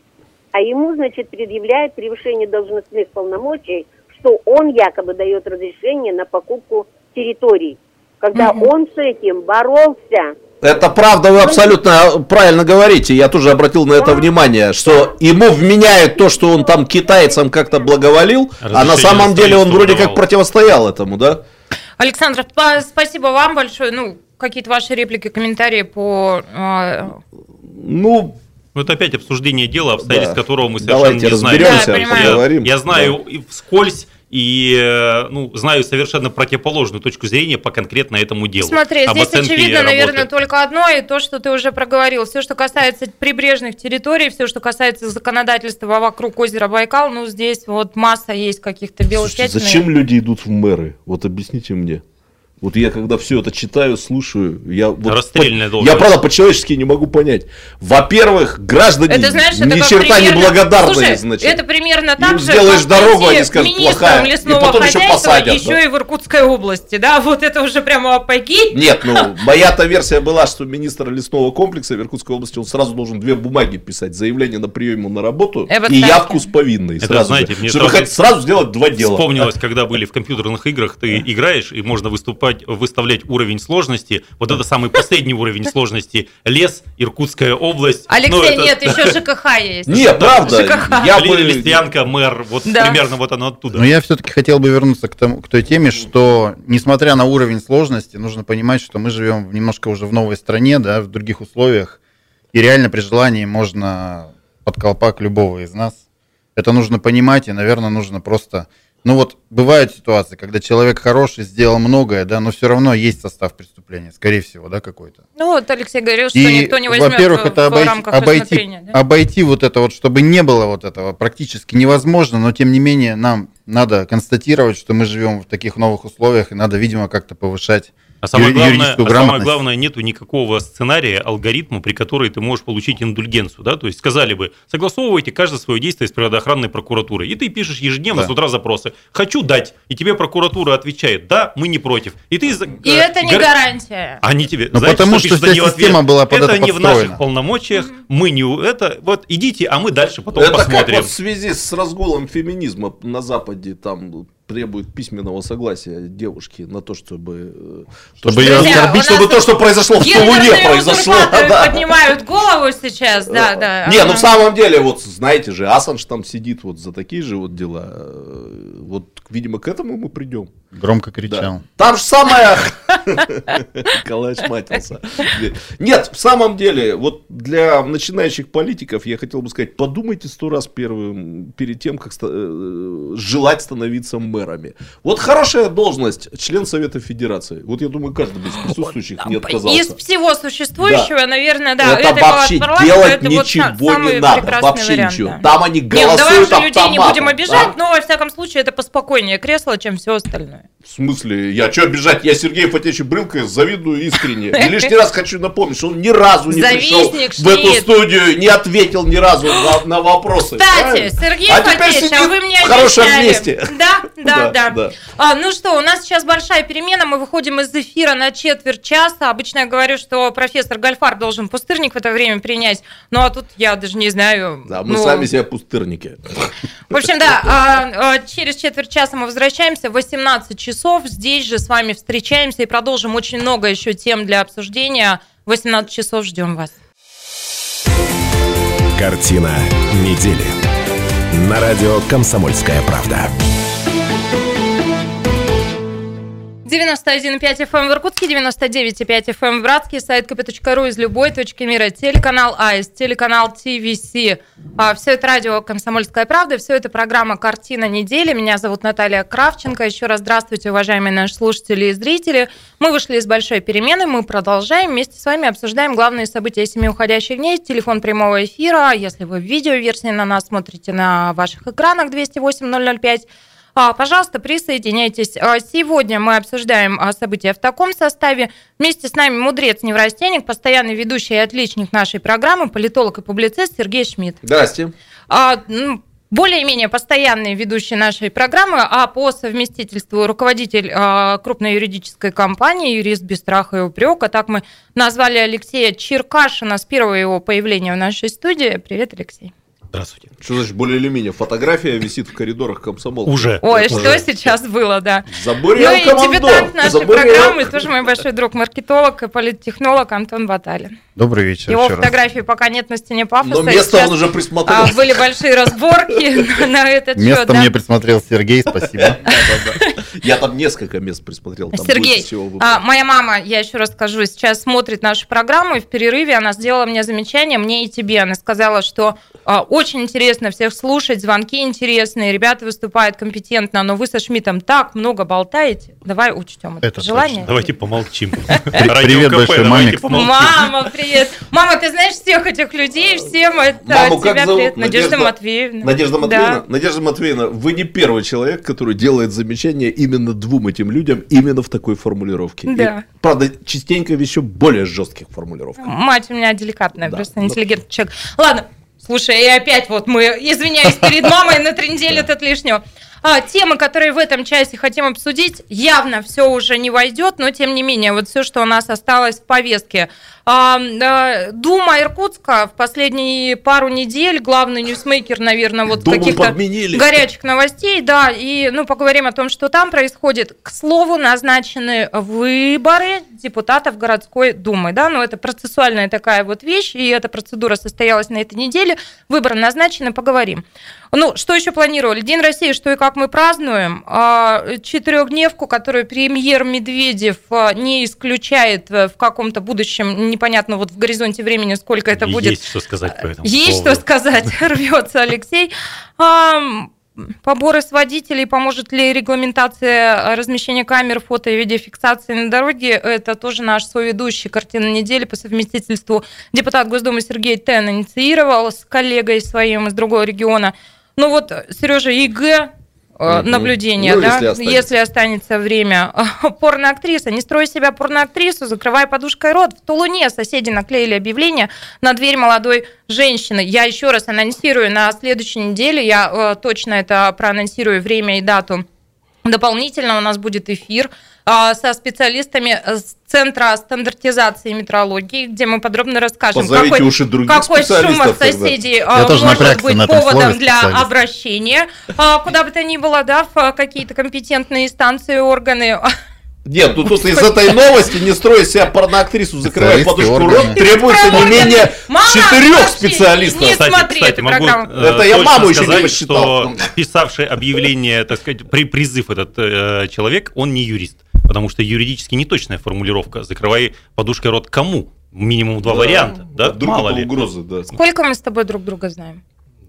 А ему, значит, предъявляют превышение должностных полномочий, что он якобы дает разрешение на покупку территорий. Когда Мгм. он с этим боролся, Это правда, вы абсолютно правильно говорите. Я тоже обратил на это внимание, что ему вменяют то, что он там китайцам как-то благоволил, а на Разрешение самом деле он вроде как противостоял этому, да? Александр, спа- спасибо вам большое. Ну, какие-то ваши реплики, комментарии по... э, Ну, Ну, это опять обсуждение дела, обстоятельств Да. которого мы совершенно давайте не знаем. разберемся, Да, понимаю. поговорим. Я знаю и вскользь, и э, ну, знаю совершенно противоположную точку зрения по конкретно этому делу. Смотри, Об здесь очевидно, работы. наверное, только одно, и то, что ты уже проговорил. Все, что касается прибрежных территорий, все, что касается законодательства вокруг озера Байкал, ну, здесь вот масса есть каких-то белых Слушайте, пятен. зачем люди идут в мэры? Вот объясните мне. Вот я когда все это читаю, слушаю, я вот Расстрельная по- я правда по-человечески не могу понять. Во-первых, граждане Это, знаешь, это ни черта не примерно- благодарные, Слушай, значит. это примерно так Им же, сделаешь дорогу, они скажут, плохая, и потом еще посадят, еще да. и в Иркутской области, да, вот это уже прямо апогей. Нет, ну, моя-то версия была, что министр лесного комплекса в Иркутской области, он сразу должен две бумаги писать. Заявление на прием ему на работу Э, вот и так. явку с повинной. Это, сразу знаете, же. мне Чтобы сразу сделать два дела. Вспомнилось, когда были в компьютерных играх, ты играешь, и можно выступать, выставлять уровень сложности. Вот это самый последний уровень сложности. Лес, Иркутская область. Алексей, Ну, это- нет, еще ЖКХ есть. Не, правда. ЖКХ. Я бы... Листвянка, мэр, вот Да. примерно вот оно оттуда. Но я все-таки хотел бы вернуться к, тому, к той теме, что несмотря на уровень сложности, нужно понимать, что мы живем немножко уже в новой стране, да, в других условиях, и реально при желании можно под колпак любого из нас. Это нужно понимать, и, наверное, нужно просто... Ну вот бывают ситуации, когда человек хороший, сделал многое, да, но все равно есть состав преступления, скорее всего, да, какой-то. Ну вот Алексей говорил, что И, никто не возьмет во-первых, в, это обойти, рамках обойти, да? обойти вот это вот, чтобы не было вот этого, практически невозможно, но тем не менее нам надо констатировать, что мы живем в таких новых условиях, и надо, видимо, как-то повышать А самое главное, юридическую а самое главное, нету никакого сценария, алгоритма, при которой ты можешь получить индульгенцию. Да? То есть сказали бы, согласовывайте каждое свое действие с природоохранной прокуратурой. И ты пишешь ежедневно Да. с утра запросы. Хочу дать. И тебе прокуратура отвечает, да, мы не против. И ты... И э, это не гор- гарантия. Они тебе... Ну, знаете, потому что пишут вся в ответ? система была под Это это не в подстроена. наших полномочиях, мы не... у- Это вот идите, а мы дальше потом Это как посмотрим. вот в связи с разгулом феминизма на Западе там требует письменного согласия девушки на то, чтобы... э, то, Чтобы ее оскорбить, нас чтобы то, что произошло в Тулуне, произошло. да. поднимают голову сейчас, да, да. Не, ну в самом деле, вот знаете же, Асанж там сидит вот за такие же вот дела. Э, Вот, видимо, к этому мы придем. Громко Да. кричал. Там же самое... Николай матился. Нет, в самом деле, вот для начинающих политиков я хотел бы сказать, подумайте сто раз первым, перед тем, как ста- э, желать становиться мэрами. Вот хорошая должность, член Совета Федерации. Вот я думаю, каждый из присутствующих не Из отказался. всего существующего, Да. наверное, да. это вообще делать ничего не надо. Вообще вариант, ничего. да. Там они Нет, ну давай голосуют же людей не будем обижать, да? но во всяком случае это поспокойнее кресло, чем все остальное. В смысле? Я что обижать? Я Сергею Фатевичу Брылко завидую искренне. И лишний раз хочу напомнить, что он ни разу не пришел в эту студию, не ответил ни разу на, на вопросы. Кстати, Правильно? Сергей а Фатеевич, а вы мне в хорошем обещали. месте. Да, да, Да, да. да. А, ну что, у нас сейчас большая перемена, мы выходим из эфира на четверть часа. Обычно я говорю, что профессор Гальфар должен пустырник в это время принять, ну а тут я даже не знаю. Да, мы ну, сами себе пустырники. В общем, да, а, а, через четверть часа мы возвращаемся, 18 часов, здесь же с вами встречаемся и продолжим очень много еще тем для обсуждения. 18 часов ждем вас. Картина недели. На радио «Комсомольская правда». 91,5 FM в Иркутске, 99,5 FM в Братске, сайт kp.ru из любой точки мира, телеканал АИС, телеканал ТВС. А, все это радио «Комсомольская правда», все это программа «Картина недели». Меня зовут Наталья Кравченко. Еще раз здравствуйте, уважаемые наши слушатели и зрители. Мы вышли из большой перемены, мы продолжаем. Вместе с вами обсуждаем главные события семи уходящих дней. Телефон прямого эфира. Если вы в видеоверсии на нас смотрите на ваших экранах 208-005, а, Пожалуйста, присоединяйтесь. А, Сегодня мы обсуждаем а, события в таком составе. Вместе с нами мудрец-неврастенник, постоянный ведущий и отличник нашей программы, политолог и публицист Сергей Шмидт. Здрасте. А, ну, более-менее постоянный ведущий нашей программы, а по совместительству руководитель э, крупной юридической компании, юрист без страха и упрека. Так мы назвали Алексея Черкашина с первого его появления в нашей студии. Привет, Алексей. Здравствуйте. Что значит более или менее? Фотография висит в коридорах комсомола. Уже. Ой, Уже. что сейчас было, да. Забурел ну и командор, дебютант нашей забурел. программы, тоже мой большой друг, маркетолог и политтехнолог Антон Баталин. Добрый вечер Его еще раз. фотографии пока нет на стене пафоса. Но место сейчас, он уже а, присмотрел. были большие разборки на этот счет. Место мне присмотрел Сергей, спасибо. Я там несколько мест присмотрел. Сергей, а, моя мама, я еще раз скажу, сейчас смотрит нашу программу, и в перерыве она сделала мне замечание, мне и тебе. Она сказала, что а, очень интересно всех слушать, звонки интересные, ребята выступают компетентно, но вы со Шмидтом так много болтаете. Давай учтем это, Это желание. Давайте помолчим. привет большой маме. Мама, привет. Мама, ты знаешь всех этих людей, всем это тебя привет. Надежда, Матвеевна. Надежда Да. Матвеевна, Надежда Матвеевна, вы не первый человек, который делает замечание именно двум этим людям именно в такой формулировке. Да. правда, частенько в еще более жестких формулировках. Мать у меня деликатная, просто ну. интеллигентный человек. Ладно, слушай, и опять вот мы, извиняюсь перед мамой на три недели этот лишнего. А, темы, которые в этом часе хотим обсудить, явно все уже не войдет, но тем не менее, вот все, что у нас осталось в повестке. А, да, Дума Иркутска в последние пару недель, главный ньюсмейкер, наверное, вот Думу каких-то подменили. горячих новостей, да, и ну поговорим о том, что там происходит. К слову, назначены выборы депутатов городской думы, да, ну это процессуальная такая вот вещь, и эта процедура состоялась на этой неделе. Выборы назначены, поговорим. Ну, что еще планировали? День России, что и как мы празднуем. А, Четырехдневку, которую премьер Медведев а, не исключает э, в каком-то будущем, непонятно вот в горизонте времени, сколько это будет. Есть что сказать по этому Есть поводу. что сказать, рвется Алексей. Ам, Поборы с водителей, поможет ли регламентация размещения камер, фото и видеофиксации на дороге, это тоже наш соведущий картина недели по совместительству депутат Госдумы Сергей Тен инициировал с коллегой своим из другого региона. Ну вот, Сережа, ЕГЭ, э, наблюдение, Ну, да, если останется. если останется время. Порноактриса, не строй себя порноактрису, закрывай подушкой рот. В Тулуне соседи наклеили объявление на дверь молодой женщины. Я еще раз анонсирую на следующей неделе, я э, точно это проанонсирую время и дату. Дополнительно у нас будет эфир со специалистами с Центра стандартизации и метрологии, где мы подробно расскажем, Позовите какой, какой шум от соседей а, Я может быть поводом для обращения, а, куда бы то ни было, да, в а, какие-то компетентные инстанции, органы. Нет, ну тут из этой новости не строй из себя порноактрису, Специалисты, подушку рот, требуется не менее четырех специалистов. не Кстати, кстати, могу э, Это я маму еще не сказать, посчитал. что писавший объявление, так сказать, при призыв этот э, человек, он не юрист, потому что юридически неточная формулировка. Закрывай подушкой рот кому? Минимум два варианта, да? Вдруг Мало это ли. угрозы, да. Сколько мы с тобой друг друга знаем?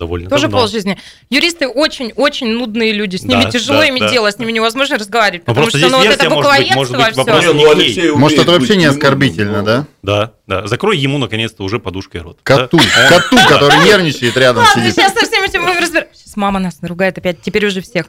Довольно Тоже давно. полжизни. Юристы очень-очень нудные люди. С ними Да, тяжело да, иметь да. дело, с ними невозможно разговаривать. Ну, потому что ну, вот это версия может быть- может буквоедство, быть все. ну, Алексей. Может, это вообще не оскорбительно, но- да? Да, да. Закрой ему наконец-то уже подушкой рот. Коту, Да? коту, который нервничает рядом Ладно, сидит. сейчас со всем этим разбираться. Сейчас мама нас наругает опять, теперь уже всех.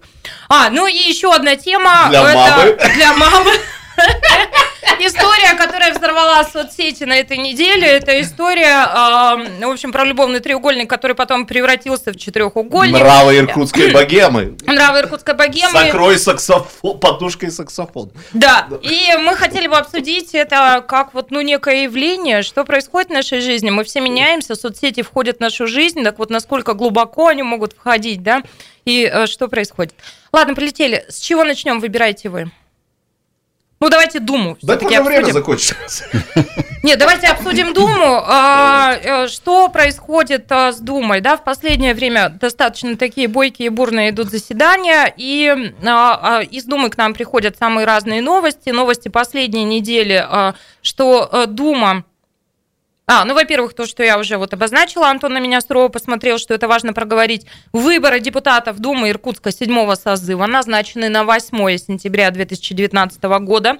А, ну и еще одна тема. Для это мамы. Для мамы. История, которая взорвала соцсети на этой неделе, это история, э, в общем, про любовный треугольник, который потом превратился в четырехугольник. Нравы иркутской богемы. Нравы иркутской богемы. Закрой саксофон, подушкой саксофон. Да, и мы хотели бы обсудить это как вот, ну, некое явление, что происходит в нашей жизни. Мы все меняемся, соцсети входят в нашу жизнь, так вот, насколько глубоко они могут входить, да, и э, что происходит. Ладно, полетели. С чего начнем, выбирайте вы? Ну, давайте Думу Да уже время обсудим. закончилось. Нет, давайте обсудим Думу. А, э, Что происходит а, с Думой? Да, в последнее время достаточно такие бойкие и бурные идут заседания, и а, из Думы к нам приходят самые разные новости. Новости последней недели, что а, Дума а, ну, во-первых, то, что я уже вот обозначила, Антон на меня строго посмотрел, что это важно проговорить. Выборы депутатов Думы Иркутска 7 созыва назначены на 8 сентября 2019 года.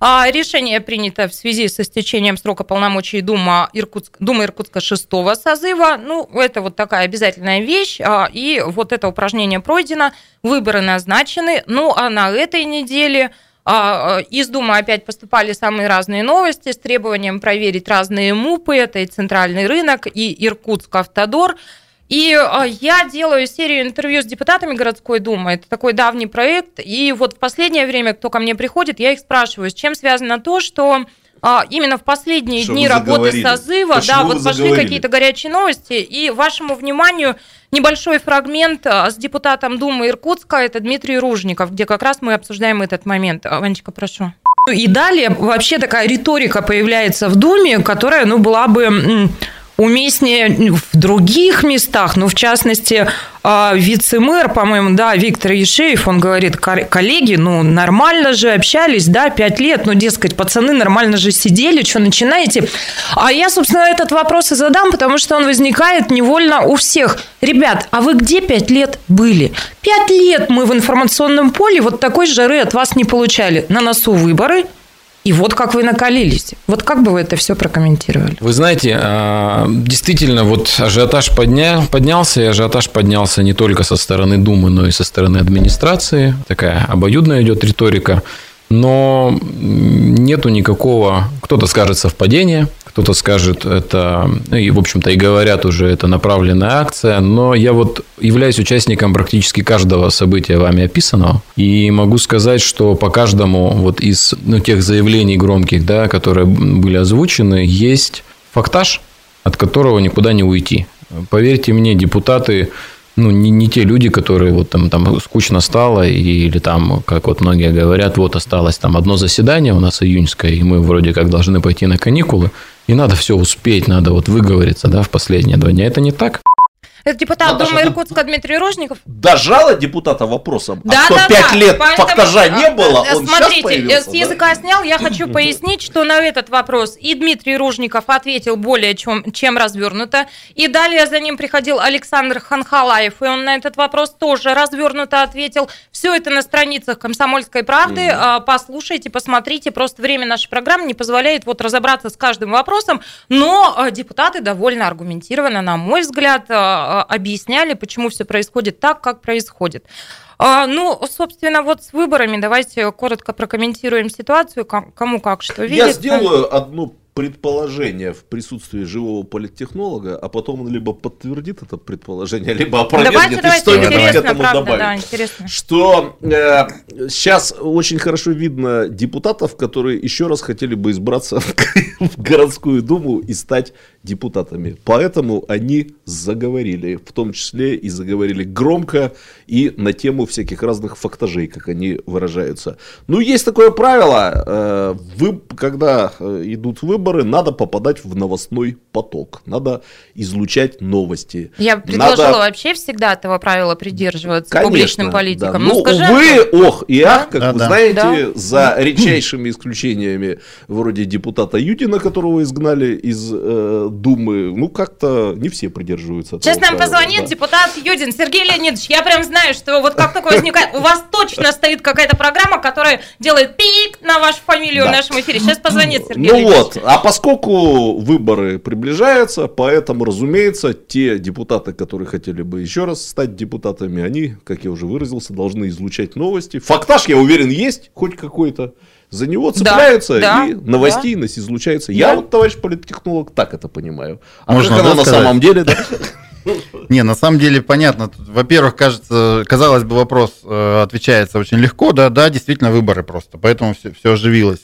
А решение принято в связи с истечением срока полномочий Дума, Иркутск, Думы Иркутска 6 созыва. Ну, это вот такая обязательная вещь. а, И вот это упражнение пройдено, выборы назначены. Ну, а на этой неделе из Думы опять поступали самые разные новости с требованием проверить разные МУПы. Это и Центральный рынок, и Иркутск Автодор. И а, я делаю серию интервью с депутатами городской думы. Это такой давний проект. И вот в последнее время, кто ко мне приходит, я их спрашиваю, с чем связано то, что а, именно в последние Что дни работы созыва, Почему да, вот пошли какие-то горячие новости. И вашему вниманию небольшой фрагмент а, с депутатом Думы Иркутска, это Дмитрий Ружников, где как раз мы обсуждаем этот момент. А, Ванечка, прошу. И далее вообще такая риторика появляется в Думе, которая, ну, была бы уместнее в других местах, ну, в частности, а, вице-мэр, по-моему, да, Виктор Ешеев, он говорит, «Ко- коллеги, ну, нормально же общались, да, пять лет, ну, дескать, пацаны нормально же сидели, что начинаете? А я, собственно, этот вопрос и задам, потому что он возникает невольно у всех. Ребят, а вы где пять лет были? Пять лет мы в информационном поле вот такой жары от вас не получали. На носу выборы, и вот как вы накалились. Вот как бы вы это все прокомментировали? Вы знаете, а, действительно, вот ажиотаж подня... поднялся, и ажиотаж поднялся не только со стороны Думы, но и со стороны администрации. Такая обоюдная идет риторика. Но нету никакого, кто-то скажет совпадение, кто-то скажет это, и, в общем-то, и говорят уже, это направленная акция, но я вот являюсь участником практически каждого события вами описанного, и могу сказать, что по каждому вот из ну, тех заявлений громких, да, которые были озвучены, есть фактаж, от которого никуда не уйти. Поверьте мне, депутаты ну, не, не те люди, которые вот там, там скучно стало, или там, как вот многие говорят, вот осталось там одно заседание у нас июньское, и мы вроде как должны пойти на каникулы, и надо все успеть, надо вот выговориться, да, в последние два дня. Это не так. Это депутат Наташа, Думы Иркутска Дмитрий Рожников. Дожала депутата вопросом, Да, а что да, пять да. лет Поэтому, фактажа не э, было, э, он Смотрите, сейчас э, появился, с да? языка снял, я хочу пояснить, что на этот вопрос и Дмитрий Ружников ответил более чем, чем развернуто, и далее за ним приходил Александр Ханхалаев, и он на этот вопрос тоже развернуто ответил. Все это на страницах «Комсомольской правды». А, Послушайте, посмотрите, просто время нашей программы не позволяет вот разобраться с каждым вопросом, но э, депутаты довольно аргументированно, на мой взгляд, э, э, объясняли, почему все происходит так, как происходит. А, Ну, собственно, вот с выборами давайте коротко прокомментируем ситуацию, ко- кому как что видится. Я сделаю одно предположение в присутствии живого политтехнолога, а потом он либо подтвердит это предположение, либо опровергнет Давайте, и что-нибудь к этому правда, добавит. да, интересно. Что э, сейчас очень хорошо видно депутатов, которые еще раз хотели бы избраться в, в городскую думу и стать депутатами. Поэтому они заговорили, в том числе и заговорили громко и на тему всяких разных фактажей, как они выражаются. Ну, есть такое правило, э, вы, когда э, идут выборы, надо попадать в новостной поток, надо излучать новости. Я предложила Надо- вообще всегда этого правила придерживаться Конечно, публичным да. политикам. Ну, Ну, скажи, увы, Антон. ох и ах, как Да, вы да. знаете, Да. за редчайшими исключениями, вроде депутата Юдина, которого изгнали из э, Думы, ну, как-то не все придерживаются этого Сейчас нам правила, позвонит да. депутат Юдин. Сергей Леонидович, я прям знаю, что вот как такое возникает, у вас точно стоит какая-то программа, которая делает пик на вашу фамилию Да. в нашем эфире. Сейчас позвонит Сергей Ну Леонидович. вот, а поскольку выборы приближаются, поэтому, разумеется, те депутаты, которые хотели бы еще раз стать депутатами, они, как я уже выразился, должны излучать новости. Фактаж, я уверен, есть хоть какой-то. За него Да, цепляются да, и новостей да. излучается. Да. Я вот, товарищ политтехнолог, так это понимаю. А Можно, как да, оно на сказать? самом деле, да? Не, на самом деле понятно. Во-первых, кажется, казалось бы, вопрос э, отвечается очень легко, да, да, действительно выборы просто, поэтому все, все оживилось.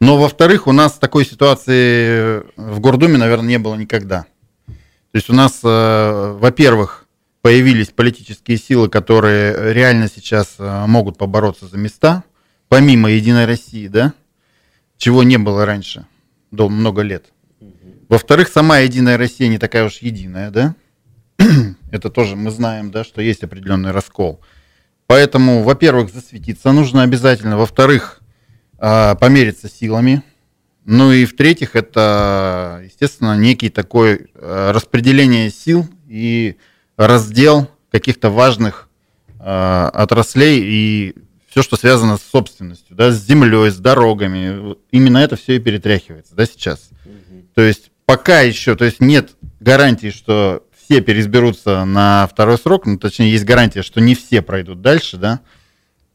Но во-вторых, у нас такой ситуации в Гордуме, наверное, не было никогда. То есть у нас, э, во-первых, появились политические силы, которые реально сейчас э, могут побороться за места, помимо Единой России, да, чего не было раньше, до много лет. Во-вторых, сама Единая Россия не такая уж единая, да? Это тоже мы знаем, да, что есть определенный раскол. Поэтому, во-первых, засветиться нужно обязательно. Во-вторых, помериться силами. Ну и в-третьих, это, естественно, некий такой а, распределение сил и раздел каких-то важных а, отраслей и все, что связано с собственностью, да, с землей, с дорогами. Именно это все и перетряхивается, да, сейчас. То есть пока еще, то есть нет гарантии, что все переизберутся на второй срок, ну, точнее, есть гарантия, что не все пройдут дальше, да,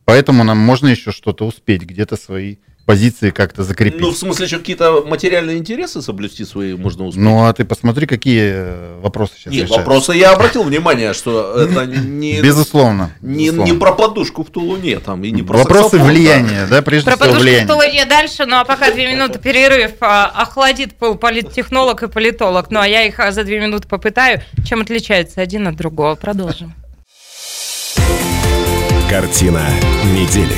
поэтому нам можно еще что-то успеть, где-то свои позиции как-то закрепить. Ну, в смысле, что какие-то материальные интересы соблюсти свои можно успеть? Ну, а ты посмотри, какие э, вопросы сейчас Нет, решаются. вопросы я обратил внимание, что это не... Безусловно. Не, безусловно. не про подушку в Тулуне, там, и не про Вопросы саксофон, влияния, да, прежде Про всего подушку в. Тулуне дальше, ну а пока две минуты перерыв. а, Охладит пол политтехнолог и политолог. Ну а я их а, за две минуты попытаю. Чем отличается один от другого? Продолжим. Картина недели.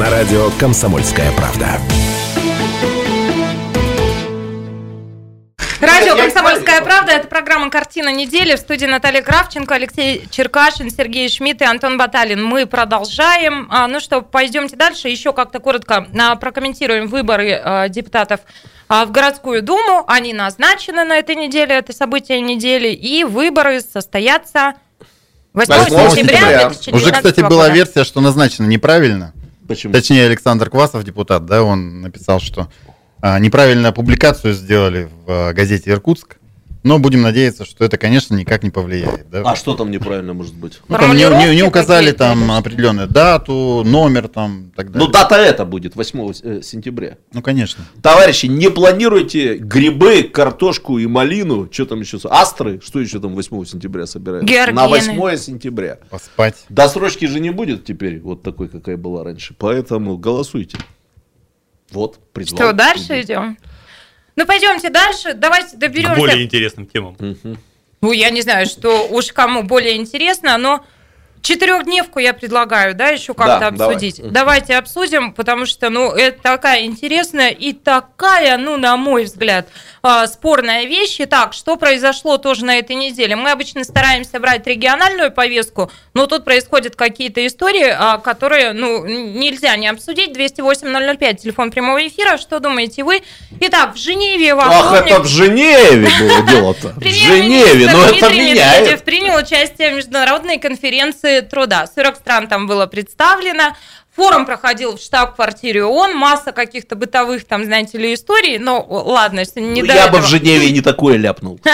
На радио «Комсомольская правда». Радио «Комсомольская правда» – это программа «Картина недели». В студии Наталья Кравченко, Алексей Черкашин, Сергей Шмидт и Антон Баталин. Мы продолжаем. А, Ну что, пойдемте дальше. Еще как-то коротко а, прокомментируем выборы а, депутатов в городскую думу. Они назначены на этой неделе, это событие недели. И выборы состоятся 8 8 сентября сентября. 2019 Уже, кстати, была года. версия, что назначено неправильно. Почему? Точнее, Александр Квасов, депутат, да, он написал, что а, неправильную публикацию сделали в а, газете «Иркутск». Но будем надеяться, что это, конечно, никак не повлияет. Да? А что там неправильно может быть? Ну, там не, не- не указали там определенную дату, номер там и так далее. Ну, дата это будет 8 э, сентября. Ну, конечно. Товарищи, не планируйте грибы, картошку и малину. Что там еще? Астры? Что еще там 8 сентября собирают? Георгины. На 8 сентября. Поспать. Досрочки же не будет теперь вот такой, какая была раньше. Поэтому голосуйте. Вот, призвал. Что, дальше идем? Ну, пойдемте дальше. Давайте К доберемся. более интересным темам. Ну, я не знаю, что уж кому более интересно, но четырехдневку я предлагаю, да, еще как-то Да, давай. обсудить. Мгм. Давайте обсудим, потому что, ну, это такая интересная и такая, ну, на мой взгляд, а, спорная вещь. Итак, что произошло тоже на этой неделе? Мы обычно стараемся брать региональную повестку, но тут происходят какие-то истории, а, которые, ну, нельзя не обсудить. 208-005, телефон прямого эфира. Что думаете вы? Итак, в Женеве во Ах, вторник- это в Женеве было дело-то. В Женеве, но это Дмитрий меняет. Принял участие в международной конференции труда. 40 стран там было представлено. Форум проходил в штаб-квартире ООН, масса каких-то бытовых там, знаете ли, историй, но ладно, если не Ну, до я бы этого. в Женеве не такое ляпнул.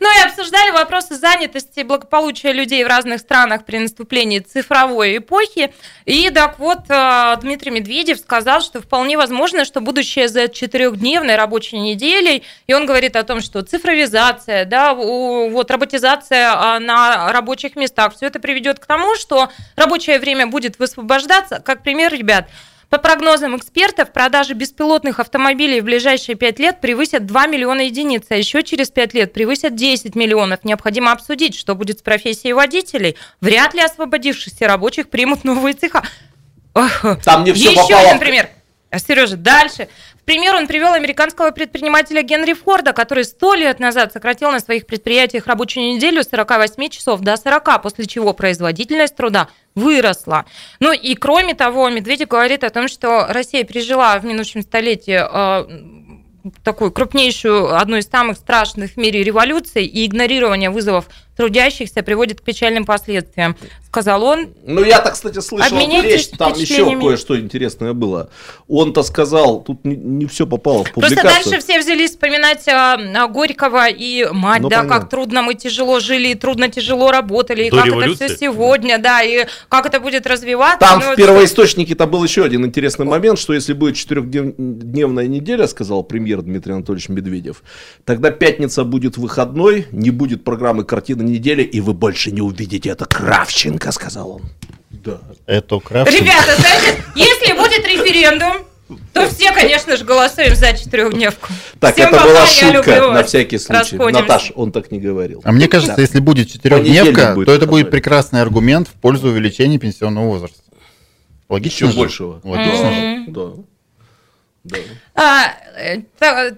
Ну и обсуждали вопросы занятости и благополучия людей в разных странах при наступлении цифровой эпохи. И так вот, э, Дмитрий Медведев сказал, что вполне возможно, что будущее за четырехдневной рабочей неделей, и он говорит о том, что цифровизация, да, вот роботизация а, на рабочих местах, все это приведет к тому, что рабочее время будет высвобождаться. Как пример, ребят, по прогнозам экспертов, продажи беспилотных автомобилей в ближайшие 5 лет превысят 2 миллиона единиц, а еще через 5 лет превысят 10 миллионов. Необходимо обсудить, что будет с профессией водителей. Вряд ли освободившихся рабочих примут новые цеха. Там не все еще попало. один пример. Сережа, дальше. Пример он привел американского предпринимателя Генри Форда, который сто лет назад сократил на своих предприятиях рабочую неделю с 48 часов до 40, после чего производительность труда выросла. Ну и кроме того, Медведев говорит о том, что Россия пережила в минувшем столетии э, такую крупнейшую, одну из самых страшных в мире революций, и игнорирование вызовов трудящихся приводит к печальным последствиям, сказал он. Ну, я так, кстати, слышал речь, там еще кое-что интересное было. Он-то сказал, тут не, все попало в Просто публикацию. дальше все взялись вспоминать а, а, Горького и мать, Ну, да, понятно. как трудно мы тяжело жили, и трудно тяжело работали, и До как революции? это все сегодня, да, и как это будет развиваться. Там Ну, в это- первоисточнике там был еще один интересный момент, что если будет четырехдневная неделя, сказал премьер Дмитрий Анатольевич Медведев, тогда пятница будет выходной, не будет программы «Картина недели», и вы больше не увидите это Кравченко, сказал он. Да. Это Кравченко. Ребята, знаете, если будет референдум, то все, конечно же, голосуем за четырехдневку. Так, Всем это пока, была шутка на всякий случай. Расходимся. Наташ, он так не говорил. А мне кажется, Да. если будет четырехдневка, будет то это будет прекрасный аргумент в пользу увеличения пенсионного возраста. Логично Еще же? большего. Логично же. Мгм. Да. Да. А, э,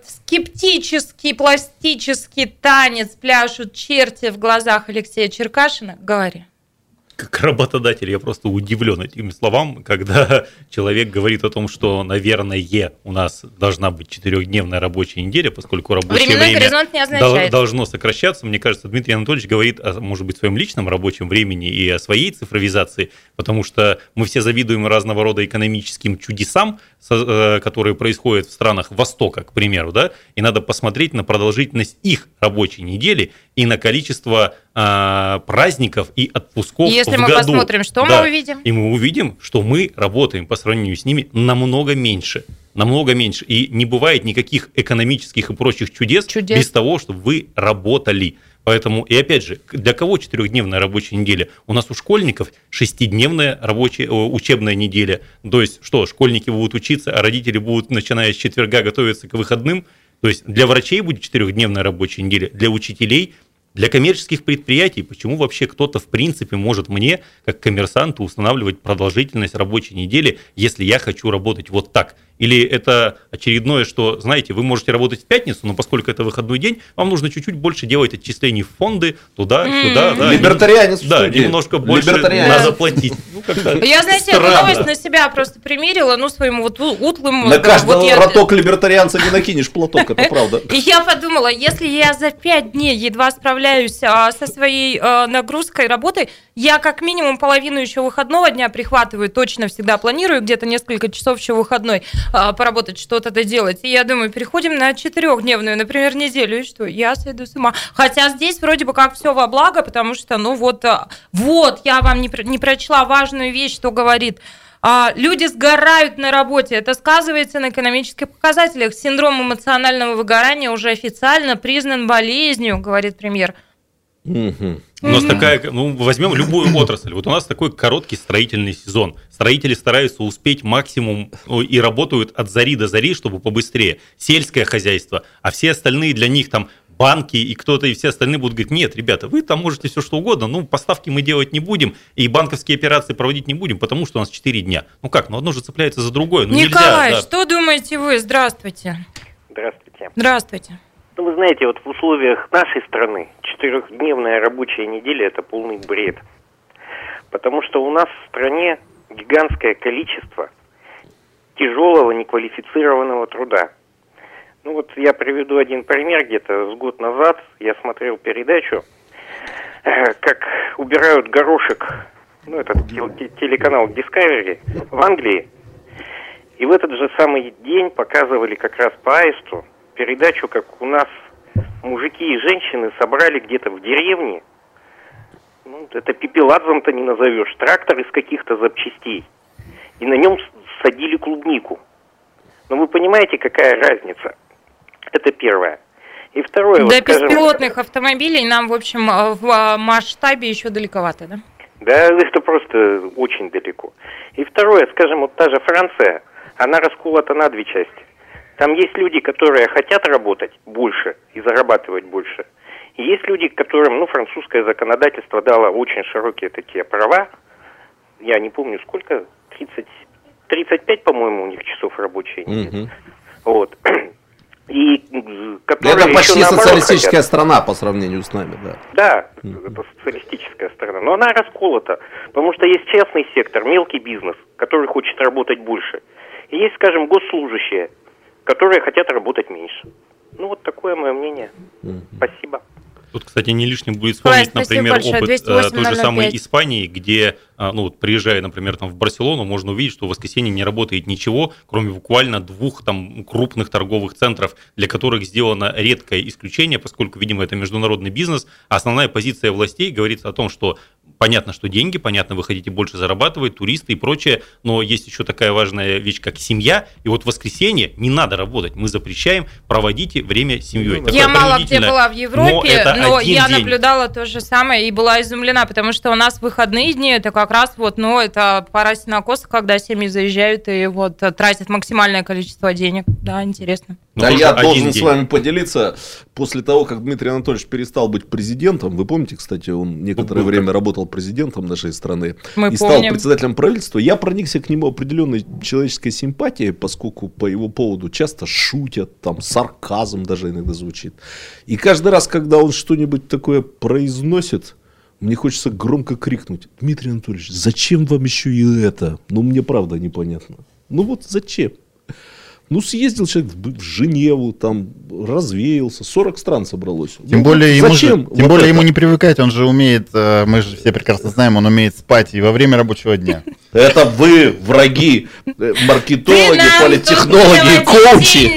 скептический, пластический танец пляшут черти в глазах Алексея Черкашина. Говори. Как работодатель я просто удивлен этим словам, когда человек говорит о том, что, наверное, у нас должна быть четырехдневная рабочая неделя, поскольку рабочее Временной время горизонт не означает. должно сокращаться. Мне кажется, Дмитрий Анатольевич говорит, о, может быть, своем личном рабочем времени и о своей цифровизации, потому что мы все завидуем разного рода экономическим чудесам, э, которые происходят в странах Востока, к примеру, да, и надо посмотреть на продолжительность их рабочей недели и на количество а, праздников и отпусков Если в мы году. посмотрим, что Да. мы увидим? И мы увидим, что мы работаем по сравнению с ними намного меньше. Намного меньше. И не бывает никаких экономических и прочих чудес, Чудес. без того, чтобы вы работали. Поэтому, и опять же, для кого четырехдневная рабочая неделя? У нас у школьников шестидневная рабочая, учебная неделя. То есть, что, школьники будут учиться, а родители будут, начиная с четверга, готовиться к выходным. То есть, для врачей будет четырехдневная рабочая неделя, для учителей для коммерческих предприятий, почему вообще кто-то в принципе может мне, как коммерсанту, устанавливать продолжительность рабочей недели, если я хочу работать вот так? Или это очередное, что, знаете, вы можете работать в пятницу, но поскольку это выходной день, вам нужно чуть-чуть больше делать отчислений в фонды, туда, сюда, да. Либертарианец Да, немножко больше Либертарианец. надо платить. Ну, как-то Я, знаете, эту новость на себя просто примерила, ну, своим вот утлым... На вот каждого роток либертарианца не накинешь платок, это правда. И я подумала, если я за пять дней едва справляюсь а, со своей а, нагрузкой работы, я как минимум половину еще выходного дня прихватываю, точно всегда планирую где-то несколько часов еще выходной поработать, что-то доделать. И я думаю, переходим на четырехдневную, например, неделю, и что? Я сойду с ума. Хотя здесь вроде бы как все во благо, потому что, ну вот, а, вот, я вам не, не прочла важную вещь, что говорит а, люди сгорают на работе. Это сказывается на экономических показателях. Синдром эмоционального выгорания уже официально признан болезнью, говорит премьер. Мгм. У нас такая, ну, возьмем любую отрасль. Вот у нас такой короткий строительный сезон. Строители стараются успеть максимум ну, и работают от зари до зари, чтобы побыстрее. Сельское хозяйство, а все остальные для них там банки и кто-то и все остальные будут говорить, нет, ребята, вы там можете все что угодно, ну, поставки мы делать не будем, и банковские операции проводить не будем, потому что у нас 4 дня. Ну как, ну одно же цепляется за другое, ну Николай, нельзя. да. что думаете вы? Здравствуйте. Здравствуйте. Здравствуйте. Ну, вы знаете, вот в условиях нашей страны четырехдневная рабочая неделя – это полный бред. Потому что у нас в стране гигантское количество тяжелого неквалифицированного труда. Ну вот я приведу один пример. Где-то с год назад я смотрел передачу, э, как убирают горошек, ну это тел- те- телеканал Discovery в Англии. И в этот же самый день показывали как раз по аисту передачу, как у нас мужики и женщины собрали где-то в деревне, ну, это пепеладзом-то не назовешь, трактор из каких-то запчастей. И на нем садили клубнику. Но вы понимаете, какая разница? Это первое. И второе, вот До скажем, беспилотных автомобилей нам, в общем, э, в э, масштабе еще далековато, да? Да, это просто очень далеко. И второе, скажем, вот та же Франция, она расколота на две части. Там есть люди, которые хотят работать больше и зарабатывать больше. И есть люди, которым, ну, французское законодательство дало очень широкие такие права. Я не помню, сколько, 30, 35, по-моему, у них часов рабочей. Мгм. Вот. И которые Это почти социалистическая хотят. страна по сравнению с нами, да. Да, это социалистическая страна. Но она расколота, потому что есть частный сектор, мелкий бизнес, который хочет работать больше. И есть, скажем, госслужащие, которые хотят работать меньше. Ну, вот такое мое мнение. Спасибо. Тут, кстати, не лишним будет вспомнить, спасибо например, опыт 208 э, той же самой 005. Испании, где, ну, вот, приезжая, например, там в Барселону, можно увидеть, что в воскресенье не работает ничего, кроме буквально двух там крупных торговых центров, для которых сделано редкое исключение, поскольку, видимо, это международный бизнес. А основная позиция властей говорится о том, что понятно, что деньги, понятно, вы хотите больше зарабатывать, туристы и прочее, но есть еще такая важная вещь, как семья. И вот в воскресенье не надо работать, мы запрещаем, проводите время с семьей. Такое Я мало где была в Европе, но, один я день. наблюдала то же самое и была изумлена, потому что у нас выходные дни, это как раз вот, ну, это пора сенокоса, когда семьи заезжают и вот э, тратят максимальное количество денег. Да, интересно. Ну, а тоже я должен с день. вами поделиться. После того, как Дмитрий Анатольевич перестал быть президентом, вы помните, кстати, он некоторое Был время работал президентом нашей страны Мы и стал помним. председателем правительства, я проникся к нему определенной человеческой симпатией, поскольку по его поводу часто шутят, там сарказм даже иногда звучит. И каждый раз, когда он что-нибудь такое произносит, мне хочется громко крикнуть, Дмитрий Анатольевич, зачем вам еще и это? Ну, мне правда непонятно. Ну вот зачем? Ну, съездил человек в, Женеву, там развеялся, 40 стран собралось. Тем Ну, более, ему, же- зачем? тем вот более это? ему не привыкать, он же умеет, э, мы же все прекрасно знаем, он умеет спать и во время рабочего дня. Это вы, враги, э, маркетологи, политтехнологи коучи.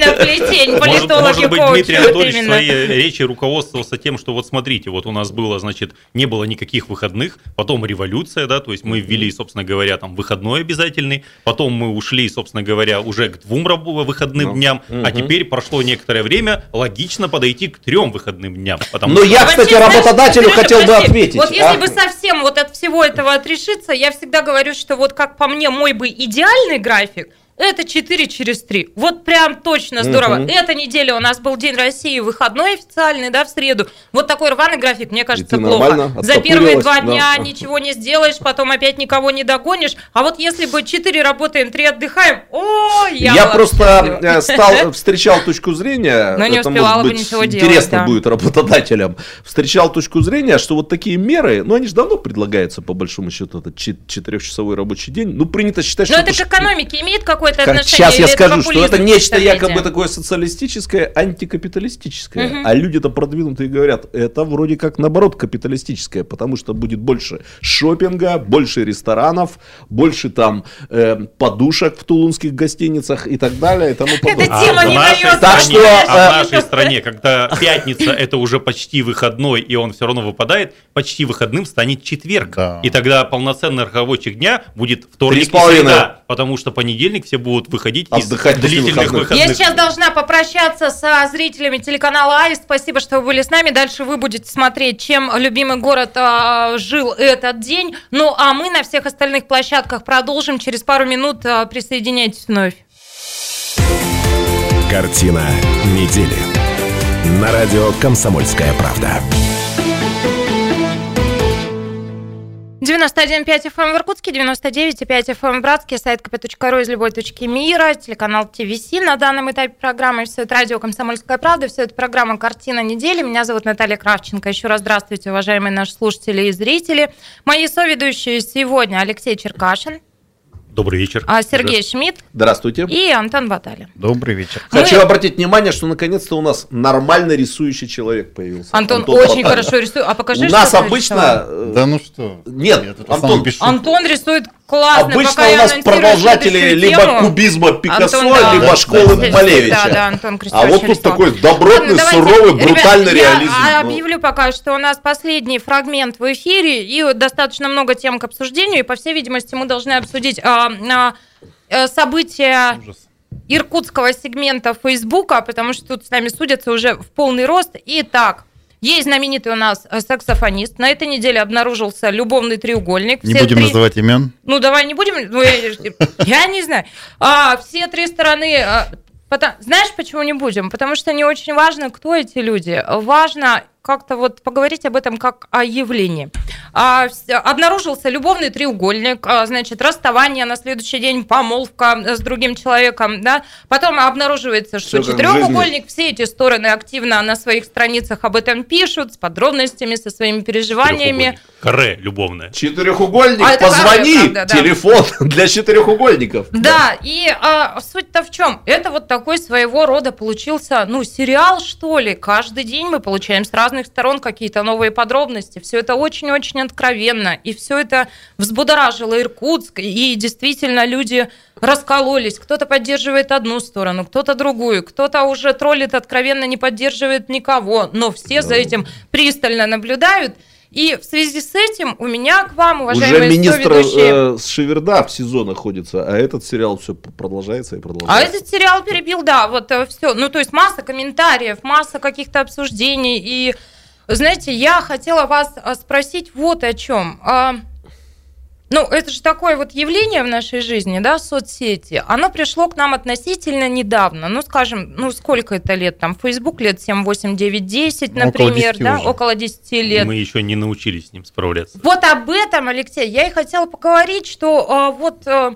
Может, быть, Дмитрий Анатольевич в своей речи руководствовался тем, что вот смотрите, вот у нас было, значит, не было никаких выходных, потом революция, да, то есть мы ввели, собственно говоря, там выходной обязательный, потом мы ушли, собственно говоря, уже к двум рабо- выходным Ну, дням, а мгм. теперь прошло некоторое время, логично подойти к трем выходным дням. Потому Но что- я, кстати, работодателю хотел бы ответить. Вот если а? бы совсем вот от всего этого отрешиться, я всегда говорю, что вот как по мне мой бы идеальный график, это 4 через 3. Вот прям точно здорово. Мгм. Эта неделя у нас был День России, выходной официальный, да, в среду. Вот такой рваный график, мне кажется, плохо. За первые два оттопырилась, дня да. ничего не сделаешь, потом опять никого не догонишь. А вот если бы 4 работаем, 3 отдыхаем, о, я, Я просто э, стал, встречал точку зрения, Но не это, может бы быть, ничего делать, интересно да. будет работодателям, встречал точку зрения, что вот такие меры, ну они же давно предлагаются, по большому счету, этот чет- четырехчасовой рабочий день, ну принято считать, Но что это ж- к экономике имеет какое-то Как- отношение? Сейчас я скажу, что это нечто якобы такое социалистическое, антикапиталистическое. Мгм. А люди-то продвинутые говорят, это вроде как наоборот капиталистическое, потому что будет больше шопинга, больше ресторанов, больше там э, подушек в тулунских гостиницах и так далее и тому подобное. Эта тема а не в нашей дает Так стране, что, а в э, нашей стране, когда пятница это уже почти выходной, и он все равно выпадает, почти выходным станет четверг. Да. И тогда полноценный рабочий дня будет Три вторник с и половиной. среда, потому что понедельник все будут выходить Отдыхать из длительных выходных. выходных. Я сейчас должна попрощаться со зрителями телеканала Аист. Спасибо, что вы были с нами. Дальше вы будете смотреть, чем любимый город а, жил этот день. Ну, а мы на всех остальных площадках продолжим. Через пару минут а, присоединяйтесь вновь. Картина недели. На радио «Комсомольская правда». 91,5 FM в Иркутске, 99,5 FM в Братске, сайт kp.ru из любой точки мира, телеканал ТВС. На данном этапе программы все это радио «Комсомольская правда», все это программа «Картина недели». Меня зовут Наталья Кравченко. Еще раз здравствуйте, уважаемые наши слушатели и зрители. Мои соведущие сегодня Алексей Черкашин, Добрый вечер. а Сергей Шмидт Здравствуйте. и Антон Баталин. Добрый вечер. Хочу Мы- обратить внимание, что наконец-то у нас нормально рисующий человек появился. Антон, очень Баталин. хорошо рисует. А покажи, У нас обычно... нарисовал. э, Да ну что? Нет, Я тут Антон. Антон рисует классно. Обычно пока у я нас продолжатели либо тему. кубизма Пикассо, Антон, да. либо Да, школы да. Малевича. Да, да, Антон а вот тут рисовал. такой добротный, Ладно, давайте, суровый, ребят, брутальный я реализм. Ну, объявлю пока, что у нас последний фрагмент в эфире, и достаточно много тем к обсуждению, и, по всей видимости, мы должны обсудить а, события Ужас. иркутского сегмента Фейсбука, потому что тут с нами судятся уже в полный рост. Итак, есть знаменитый у нас э, саксофонист. На этой неделе обнаружился любовный треугольник. Не Все будем три- называть имен. ну, давай не будем. ну, я, я не знаю. А, все три стороны. а, пота- знаешь, почему не будем? Потому что не очень важно, кто эти люди. Важно как-то вот поговорить об этом как о явлении. А, обнаружился любовный треугольник, а, значит, расставание на следующий день, помолвка с другим человеком, да. Потом обнаруживается, что Всё как в четырехугольник, все эти стороны активно на своих страницах об этом пишут, с подробностями, со своими переживаниями. Каре любовное. Четырехугольник, А позвони, правда, да, да. телефон для четырехугольников. Да, и а, суть-то в чем? Это вот такой своего рода получился, ну, сериал, что ли. Каждый день мы получаем с разных сторон какие-то новые подробности. Все это очень-очень откровенно. И все это взбудоражило Иркутск. И действительно люди раскололись. Кто-то поддерживает одну сторону, кто-то другую. Кто-то уже троллит откровенно, не поддерживает никого. Но все за этим пристально наблюдают. И в связи с этим у меня к вам, уважаемые Уже министр э, с Шеверда в СИЗО находится, а этот сериал все продолжается и А продолжается. этот сериал перебил, да, вот все. Ну, то есть масса комментариев, масса каких-то обсуждений. И, знаете, я хотела вас а, спросить вот о чем. Ну, это же такое вот явление в нашей жизни, да, соцсети. Оно пришло к нам относительно недавно. Ну, скажем, ну, сколько это лет? Там, Facebook лет 7, 8, 9, 10, Ну, около например, 10 да, уже. около 10 лет. Мы еще не научились с ним справляться. Вот об этом, Алексей, я и хотела поговорить, что а, вот а,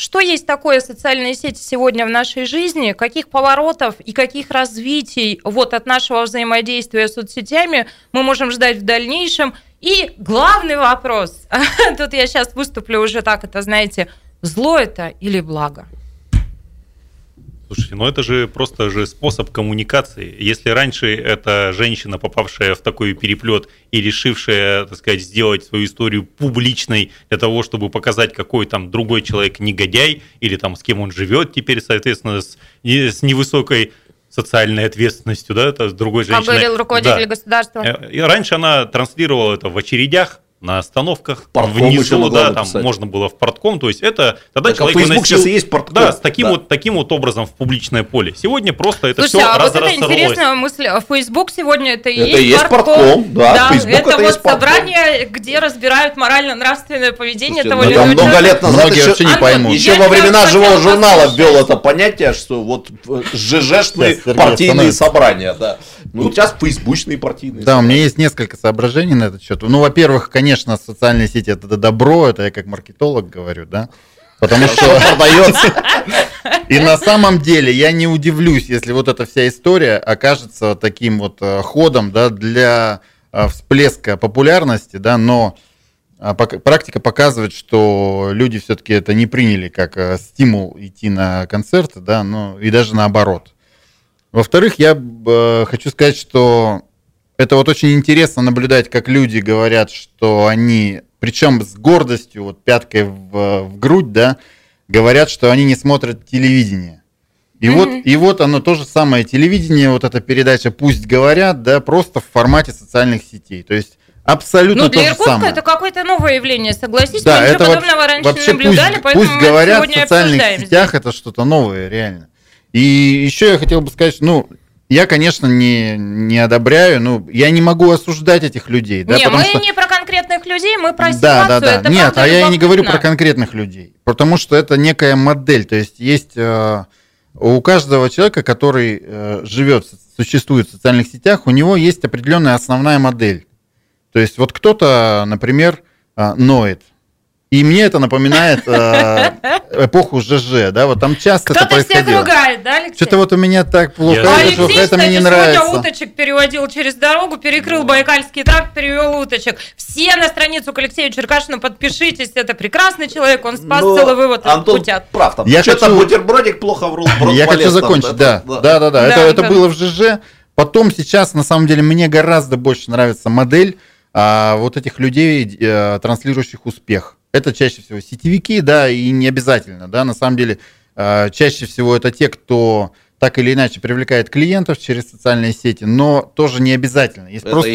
что есть такое социальные сети сегодня в нашей жизни, каких поворотов и каких развитий вот от нашего взаимодействия с соцсетями мы можем ждать в дальнейшем. И главный вопрос, тут я сейчас выступлю уже так, это знаете, зло это или благо? Слушайте, ну это же просто же способ коммуникации. Если раньше эта женщина, попавшая в такой переплет и решившая, так сказать, сделать свою историю публичной для того, чтобы показать, какой там другой человек негодяй, или там с кем он живет теперь, соответственно, с, с невысокой социальной ответственностью, да, это с другой женщиной. Как говорил руководитель да. государства. Э, и раньше она транслировала это в очередях, на остановках, портком внизу, да, там написать. можно было в портком, то есть это тогда так, человек а Facebook сейчас есть портком. Да, с таким да. вот таким вот образом в публичное поле. Сегодня просто это Слушайте, все а раз, вот это интересная мысль. Facebook сегодня это и это есть, есть портком. портком да, да Facebook это, это вот собрание, где разбирают морально-нравственное поведение Слушайте, этого ну, много лет назад Многие еще, вообще не поймут. Еще во времена живого журнала ввел это понятие, что вот ЖЖшные партийные собрания, да. Ну, сейчас фейсбучные партийные. Да, у меня есть несколько соображений на этот счет. Ну, во-первых, конечно, социальные сети это добро, это я как маркетолог говорю, да. Потому что продается. И на самом деле я не удивлюсь, если вот эта вся история окажется таким вот э, ходом да, для э, всплеска популярности, да, но а, практика показывает, что люди все-таки это не приняли как э, стимул идти на концерты, да, ну и даже наоборот. Во-вторых, я хочу сказать, что это вот очень интересно наблюдать, как люди говорят, что они причем с гордостью, вот пяткой в, в грудь, да, говорят, что они не смотрят телевидение. И, mm-hmm. вот, и вот оно то же самое телевидение, вот эта передача «Пусть говорят», да, просто в формате социальных сетей. То есть абсолютно ну, для то же Иркутска самое. это какое-то новое явление, согласитесь? Да, мы это ничего подобного раньше вообще не наблюдали, пусть, поэтому пусть мы говорят в социальных сетях, это что-то новое, реально. И еще я хотел бы сказать, ну, я, конечно, не, не одобряю, ну, я не могу осуждать этих людей. Да, не, мы что... не про конкретных людей, мы про да, ситуацию. Да, да, это Нет, а я и не говорю про конкретных людей, потому что это некая модель, то есть есть э, у каждого человека, который э, живет, существует в социальных сетях, у него есть определенная основная модель. То есть вот кто-то, например, э, ноет, и мне это напоминает э, эпоху ЖЖ, да, вот там часто Кто-то это происходило. всех ругает, да, Алексей? Что-то вот у меня так плохо, Я... Алексей, это кстати, мне не нравится. сегодня уточек переводил через дорогу, перекрыл Байкальский тракт, перевел уточек. Все на страницу к Алексею Черкашину подпишитесь, это прекрасный человек, он спас Но целый вывод Антон путят. прав, там я что-то хочу... бутербродик плохо врул. Я хочу закончить, да, да, да, да, да. Это, это было в ЖЖ. Потом сейчас, на самом деле, мне гораздо больше нравится модель а, вот этих людей, а, транслирующих успех. Это чаще всего сетевики, да, и не обязательно, да, на самом деле э, чаще всего это те, кто так или иначе привлекает клиентов через социальные сети, но тоже не обязательно. Есть это просто,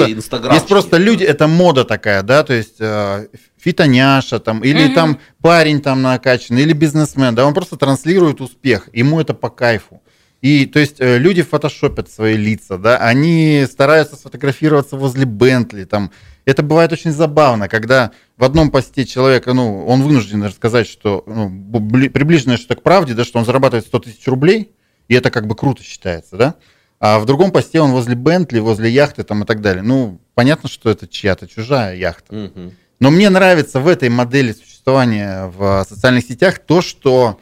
есть просто люди, это мода такая, да, то есть э, фитоняша там, или mm-hmm. там парень там накачанный, или бизнесмен, да, он просто транслирует успех, ему это по кайфу. И то есть э, люди фотошопят свои лица, да, они стараются сфотографироваться возле Бентли, там, это бывает очень забавно, когда в одном посте человека, ну, он вынужден рассказать, что ну, приближенное что-то к правде, да, что он зарабатывает 100 тысяч рублей, и это как бы круто считается, да, а в другом посте он возле Бентли, возле яхты там и так далее. Ну, понятно, что это чья-то чужая яхта. Но мне нравится в этой модели существования в социальных сетях то, что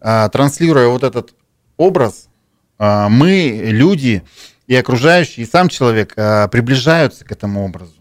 а, транслируя вот этот образ, а, мы, люди и окружающие, и сам человек а, приближаются к этому образу.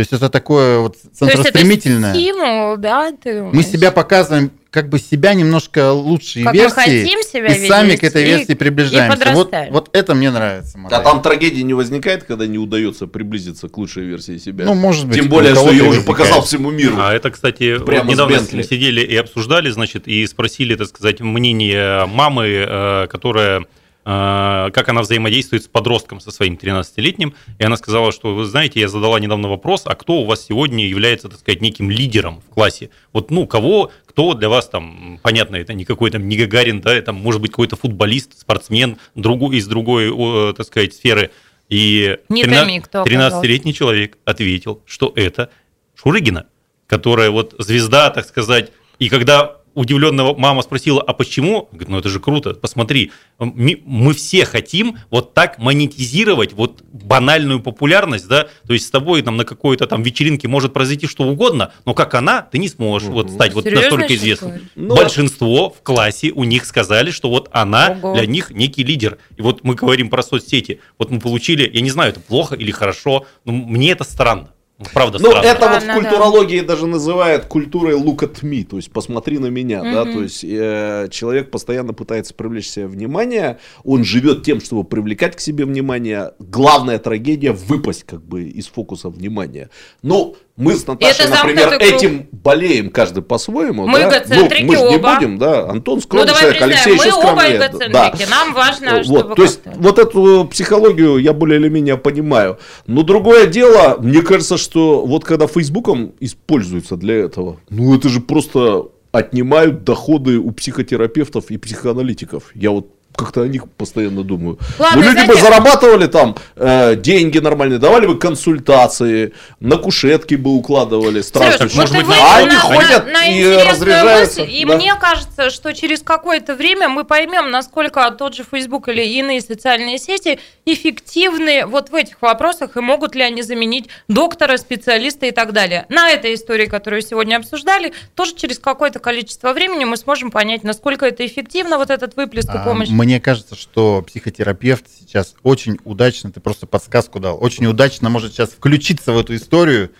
То есть это такое вот центростремительное. То есть это стимул, да? Ты мы себя показываем, как бы себя немножко лучшие как версии. Мы хотим себя и сами к этой версии приближаемся. вот, вот это мне нравится. Модель. А там трагедии не возникает, когда не удается приблизиться к лучшей версии себя. Ну, может быть. Тем более, что ее уже показал всему миру. А это, кстати, Прямо вот недавно мы сидели и обсуждали, значит, и спросили, так сказать, мнение мамы, э, которая как она взаимодействует с подростком, со своим 13-летним. И она сказала, что, вы знаете, я задала недавно вопрос, а кто у вас сегодня является, так сказать, неким лидером в классе? Вот, ну, кого, кто для вас там, понятно, это не какой-то не Гагарин, да, это может быть какой-то футболист, спортсмен другу, из другой, так сказать, сферы. И 13-летний человек ответил, что это Шурыгина, которая вот звезда, так сказать, и когда удивленного мама спросила, а почему? Говорит, ну это же круто, посмотри, мы все хотим вот так монетизировать вот банальную популярность, да, то есть с тобой там на какой-то там вечеринке может произойти что угодно, но как она, ты не сможешь угу. вот стать вот Серьезно, настолько известным. Ну, Большинство в классе у них сказали, что вот она Ого. для них некий лидер. И вот мы говорим про соцсети, вот мы получили, я не знаю, это плохо или хорошо, но мне это странно. Правда Ну, странно. это вот в Странно, да. культурологии даже называют культурой look at me, то есть посмотри на меня, да, то есть э, человек постоянно пытается привлечь себе внимание, он живет тем, чтобы привлекать к себе внимание. Главная трагедия выпасть как бы из фокуса внимания. Ну, мы с Наташей, Это например, круг. этим болеем каждый по-своему. Мы да? эгоцентрики ну, мы же не оба. будем, да. Антон Ну, скромный давай человек, признаем, Алексей мы еще оба скромнее. эгоцентрики. Нам важно, чтобы Вот, то есть вот эту психологию я более или менее понимаю. Но другое дело, мне кажется, что вот когда Фейсбуком используется для этого, ну это же просто отнимают доходы у психотерапевтов и психоаналитиков. Я вот как-то о них постоянно думаю. Ладно, ну, люди знаете- бы зарабатывали там э, деньги нормальные, давали бы консультации, на кушетки бы укладывали. Страшно. вот может быть, вывел а они нас ходят на, на и разряжаются, мысль, и да. мне кажется, что через какое-то время мы поймем, насколько тот же Facebook или иные социальные сети эффективны вот в этих вопросах, и могут ли они заменить доктора, специалиста и так далее. На этой истории, которую сегодня обсуждали, тоже через какое-то количество времени мы сможем понять, насколько это эффективно, вот этот выплеск и А, помощь. Мне кажется, что психотерапевт сейчас очень удачно, ты просто подсказку дал, очень удачно может сейчас включиться в эту историю,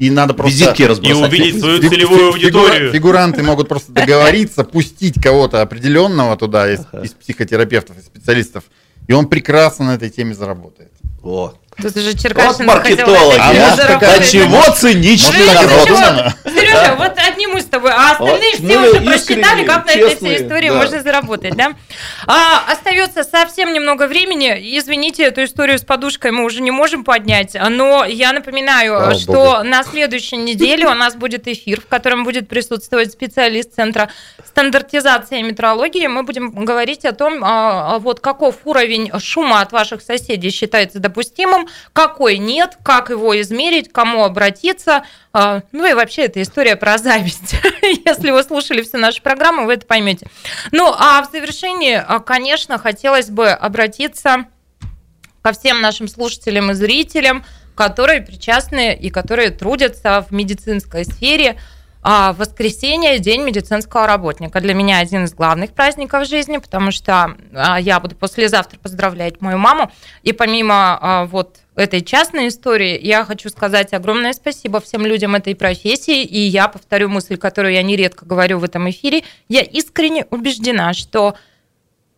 и надо просто... Визитки И разбросать. увидеть свою Фиг- целевую фиг- фигура- аудиторию. Фигуранты могут просто договориться, пустить кого-то определенного туда из, из психотерапевтов и специалистов, и он прекрасно на этой теме заработает. О. Тут уже Вот Черкашин маркетологи, А а? чего циничный и народ. Сережа, вот одни мы с тобой, а остальные Вот все мы уже просчитали, как на этой всей истории да. можно заработать, да? А, остается совсем немного времени. Извините, эту историю с подушкой мы уже не можем поднять, но я напоминаю, Слава что богу. на следующей неделе у нас будет эфир, в котором будет присутствовать специалист Центра стандартизации и метрологии. Мы будем говорить о том, а, а, вот каков уровень шума от ваших соседей считается допустимым, какой нет, как его измерить, кому обратиться. А, Ну и вообще это история про зависть. Если вы слушали всю нашу программу, вы это поймете. Ну а в завершении, а, конечно, хотелось бы обратиться ко всем нашим слушателям и зрителям, которые причастны и которые трудятся в медицинской сфере. А воскресенье – День медицинского работника. Для меня один из главных праздников жизни, потому что а, я буду послезавтра поздравлять мою маму. И помимо а, вот этой частной истории, я хочу сказать огромное спасибо всем людям этой профессии. И я повторю мысль, которую я нередко говорю в этом эфире. Я искренне убеждена, что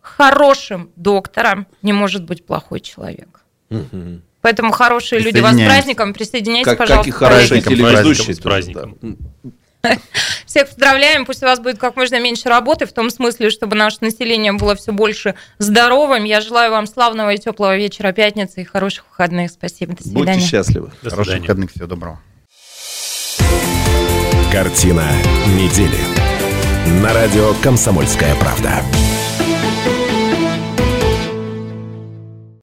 хорошим доктором не может быть плохой человек. Поэтому хорошие люди, вас с праздником, присоединяйтесь, Как, как пожалуйста. и к хорошие телеведущие. С праздником, праздником. Всех поздравляем, пусть у вас будет как можно меньше работы, в том смысле, чтобы наше население было все больше здоровым. Я желаю вам славного и теплого вечера пятницы и хороших выходных. Спасибо, до да. Будьте свидания. счастливы. До Хороших свидания. выходных, всего доброго. Картина недели. На радио «Комсомольская правда».